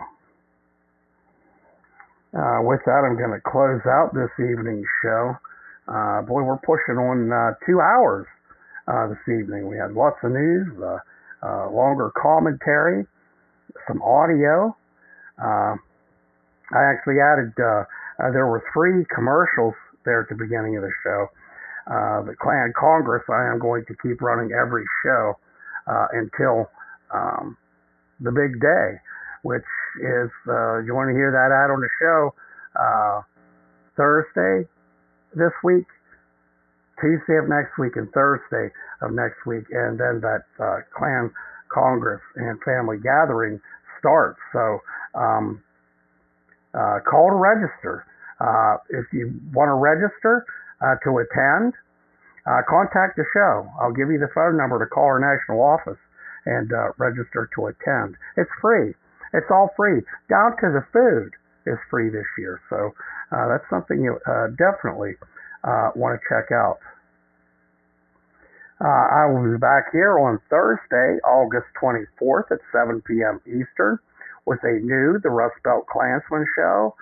Uh, with that, I'm going to close out this evening's show. Uh, boy, we're pushing on uh, two hours uh, this evening. We had lots of news. Uh, uh, longer commentary, some audio. Uh, I actually added, uh, uh, there were three commercials there at the beginning of the show. Uh, the Klan Congress, I am going to keep running every show uh, until um, the big day, which is, uh, you want to hear that ad on the show uh, Thursday this week, Tuesday of next week, and Thursday of next week, and then that uh, Klan Congress and family gathering starts. So um, uh, call to register. Uh, if you want to register uh, to attend, uh, contact the show. I'll give you the phone number to call our national office and uh, register to attend. It's free. It's all free. Down to the food is free this year. So uh, that's something you uh, definitely uh, want to check out. Uh, I will be back here on Thursday, August 24th at 7 p.m. Eastern with a new The Rust Belt Klansman show.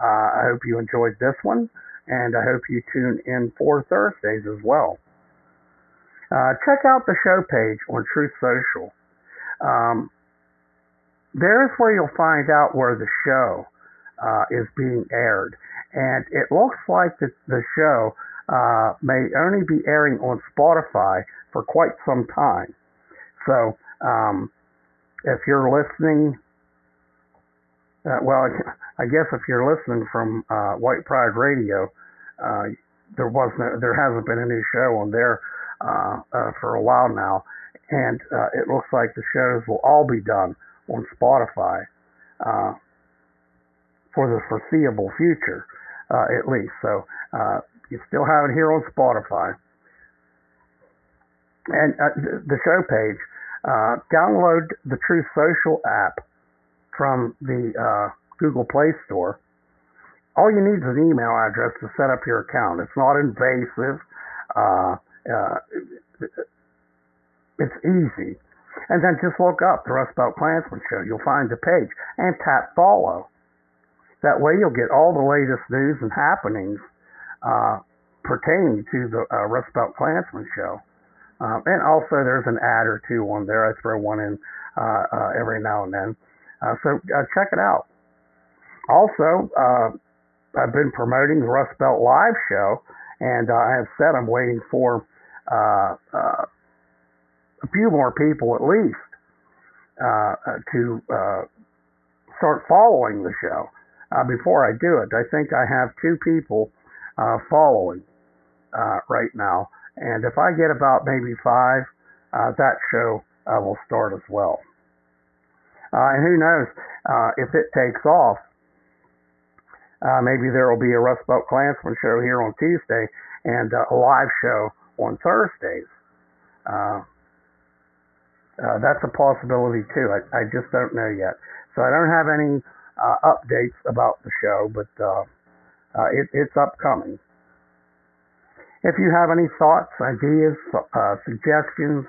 Uh, I hope you enjoyed this one, and I hope you tune in for Thursdays as well. Uh, check out the show page on Truth Social. Um, there's where you'll find out where the show uh, is being aired. And it looks like the, the show uh, may only be airing on Spotify for quite some time. So um, if you're listening, uh, well, I guess if you're listening from uh, White Pride Radio, uh, there wasn't, there hasn't been any show on there uh, uh, for a while now, and uh, it looks like the shows will all be done on Spotify uh, for the foreseeable future, uh, at least. So uh, you still have it here on Spotify. And uh, the show page, uh, download the Truth Social app from the uh, Google Play Store. All you need is an email address to set up your account. It's not invasive. Uh, uh, it's easy. And then just look up the Rust Belt Klansman Show. You'll find the page and tap follow. That way you'll get all the latest news and happenings uh, pertaining to the uh, Rust Belt Klansman Show. Um, and also there's an ad or two on there. I throw one in uh, uh, every now and then. Uh, so uh, check it out. Also, uh, I've been promoting the Rust Belt Live Show, and uh, I have said I'm waiting for uh, uh, a few more people at least to start following the show. Before I do it, I think I have two people following right now, and if I get about maybe five, that show will start as well. Uh, and who knows uh, if it takes off? Uh, maybe there will be a Rust Belt Klansman show here on Tuesday and a live show on Thursdays. Uh, uh, that's a possibility too. I, I just don't know yet. So I don't have any uh, updates about the show, but it, it's upcoming. If you have any thoughts, ideas, suggestions,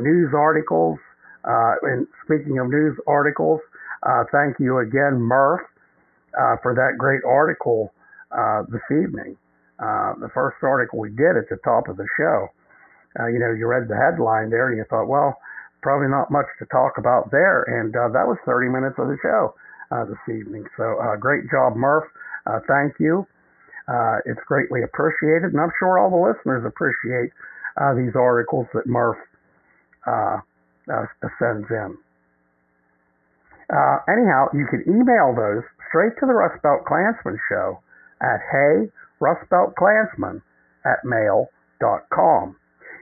news articles, and speaking of news articles, uh, thank you again, Murph, uh, for that great article uh, this evening. Uh, the first article we did at the top of the show. Uh, you know, you read the headline there and you thought, well, probably not much to talk about there. And uh, that was 30 minutes of the show uh, this evening. So uh, great job, Murph. Uh, thank you. Uh, it's greatly appreciated, and I'm sure all the listeners appreciate uh, these articles that Murph uh, sends in. Uh, anyhow, you can email those straight to the Rust Belt Klansman Show at hey rustbeltklansman at mail.com.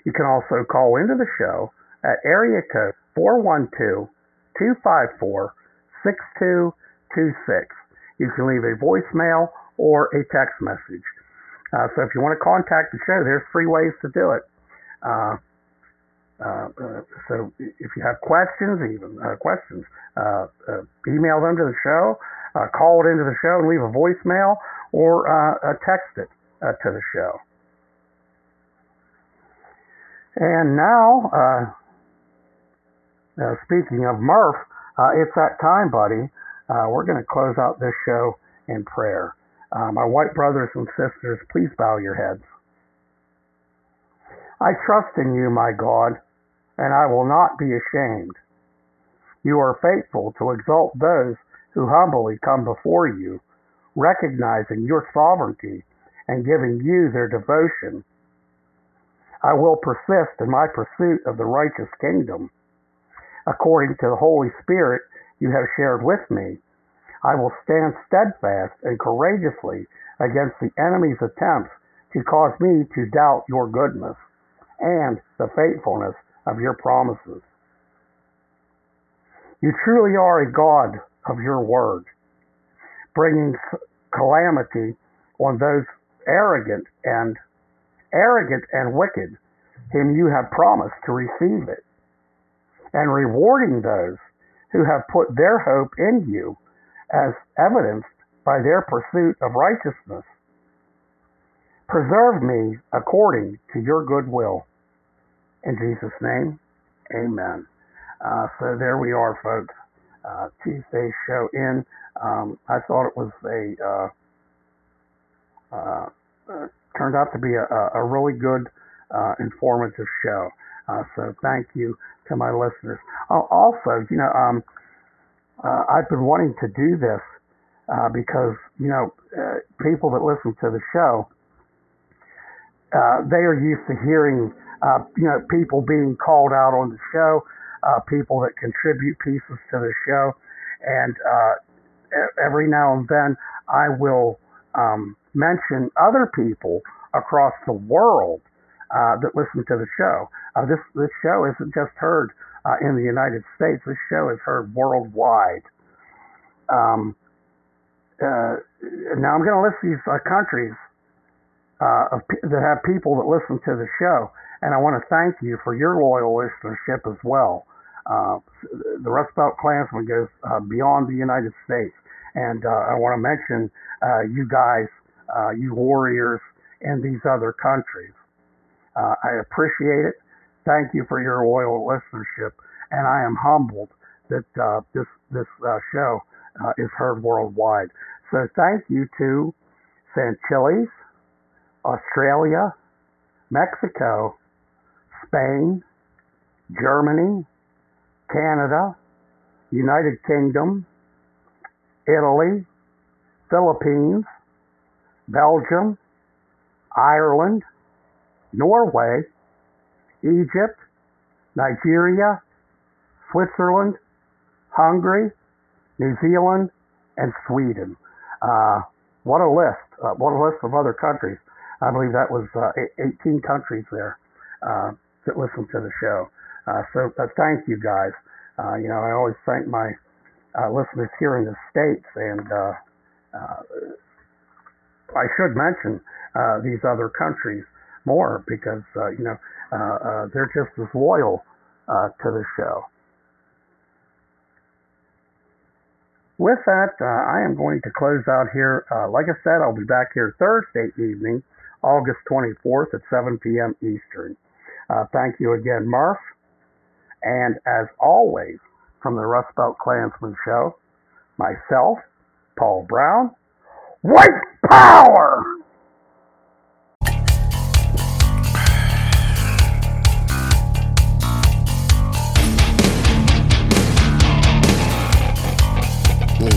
You can also call into the show at area code 412-254-6226. You can leave a voicemail or a text message. Uh, so if you want to contact the show, there's three ways to do it. Uh, uh, uh so if you have questions, even uh, questions, uh, uh email them to the show, uh, call it into the show and leave a voicemail, or uh, text it to the show. And now, speaking of Murph, it's that time, buddy. we're going to close out this show in prayer. My white brothers and sisters, please bow your heads. I trust in you, my God, and I will not be ashamed. You are faithful to exalt those who humbly come before you, recognizing your sovereignty and giving you their devotion. I will persist in my pursuit of the righteous kingdom. According to the Holy Spirit you have shared with me, I will stand steadfast and courageously against the enemy's attempts to cause me to doubt your goodness and the faithfulness of your promises. You truly are a God of your word. bringing calamity on those arrogant and arrogant and wicked whom you have promised to receive it, and rewarding those who have put their hope in you, as evidenced by their pursuit of righteousness. Preserve me according to your good will. In Jesus' name, amen. Uh, so there we are, folks. Uh, Tuesday's show in. Um, I thought it was a uh, uh, uh turned out to be a, a really good, uh, informative show. so thank you to my listeners. also, you know, um, I've been wanting to do this because you know people that listen to the show they are used to hearing you know people being called out on the show uh, people that contribute pieces to the show. And uh, every now and then I will um, mention other people across the world uh, that listen to the show. Uh, this this show isn't just heard uh, in the United States. This show is heard worldwide. Um, uh, now I'm going to list these countries of, that have people that listen to the show. And I want to thank you for your loyal listenership as well. Uh, the Rust Belt Klansman goes uh, beyond the United States. And uh, I want to mention uh, you guys, uh, you warriors in these other countries. Uh, I appreciate it. Thank you for your loyal listenership. And I am humbled that this, this show is heard worldwide. So thank you to Santilles, Australia, Mexico, Spain, Germany, Canada, United Kingdom, Italy, Philippines, Belgium, Ireland, Norway, Egypt, Nigeria, Switzerland, Hungary, New Zealand, and Sweden. Uh, what a list! Uh, what a list of other countries. I believe that was uh, 18 countries there uh, that listen to the show. Uh, so uh, thank you guys. Uh, you know, I always thank my listeners here in the states, and I should mention these other countries more because you know they're just as loyal to the show. with that, uh, I am going to close out here. Uh, like I said, I'll be back here Thursday evening, August 24th at 7 p.m. Eastern. Uh, thank you again, Murph. And as always, from the Rust Belt Klansman Show, myself, Paul Brown, White Power!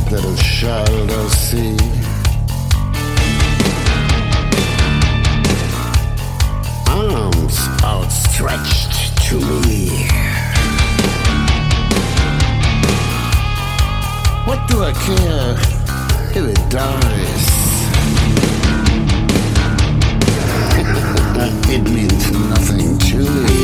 that child I see. I care if it dies? [laughs] it means nothing to me.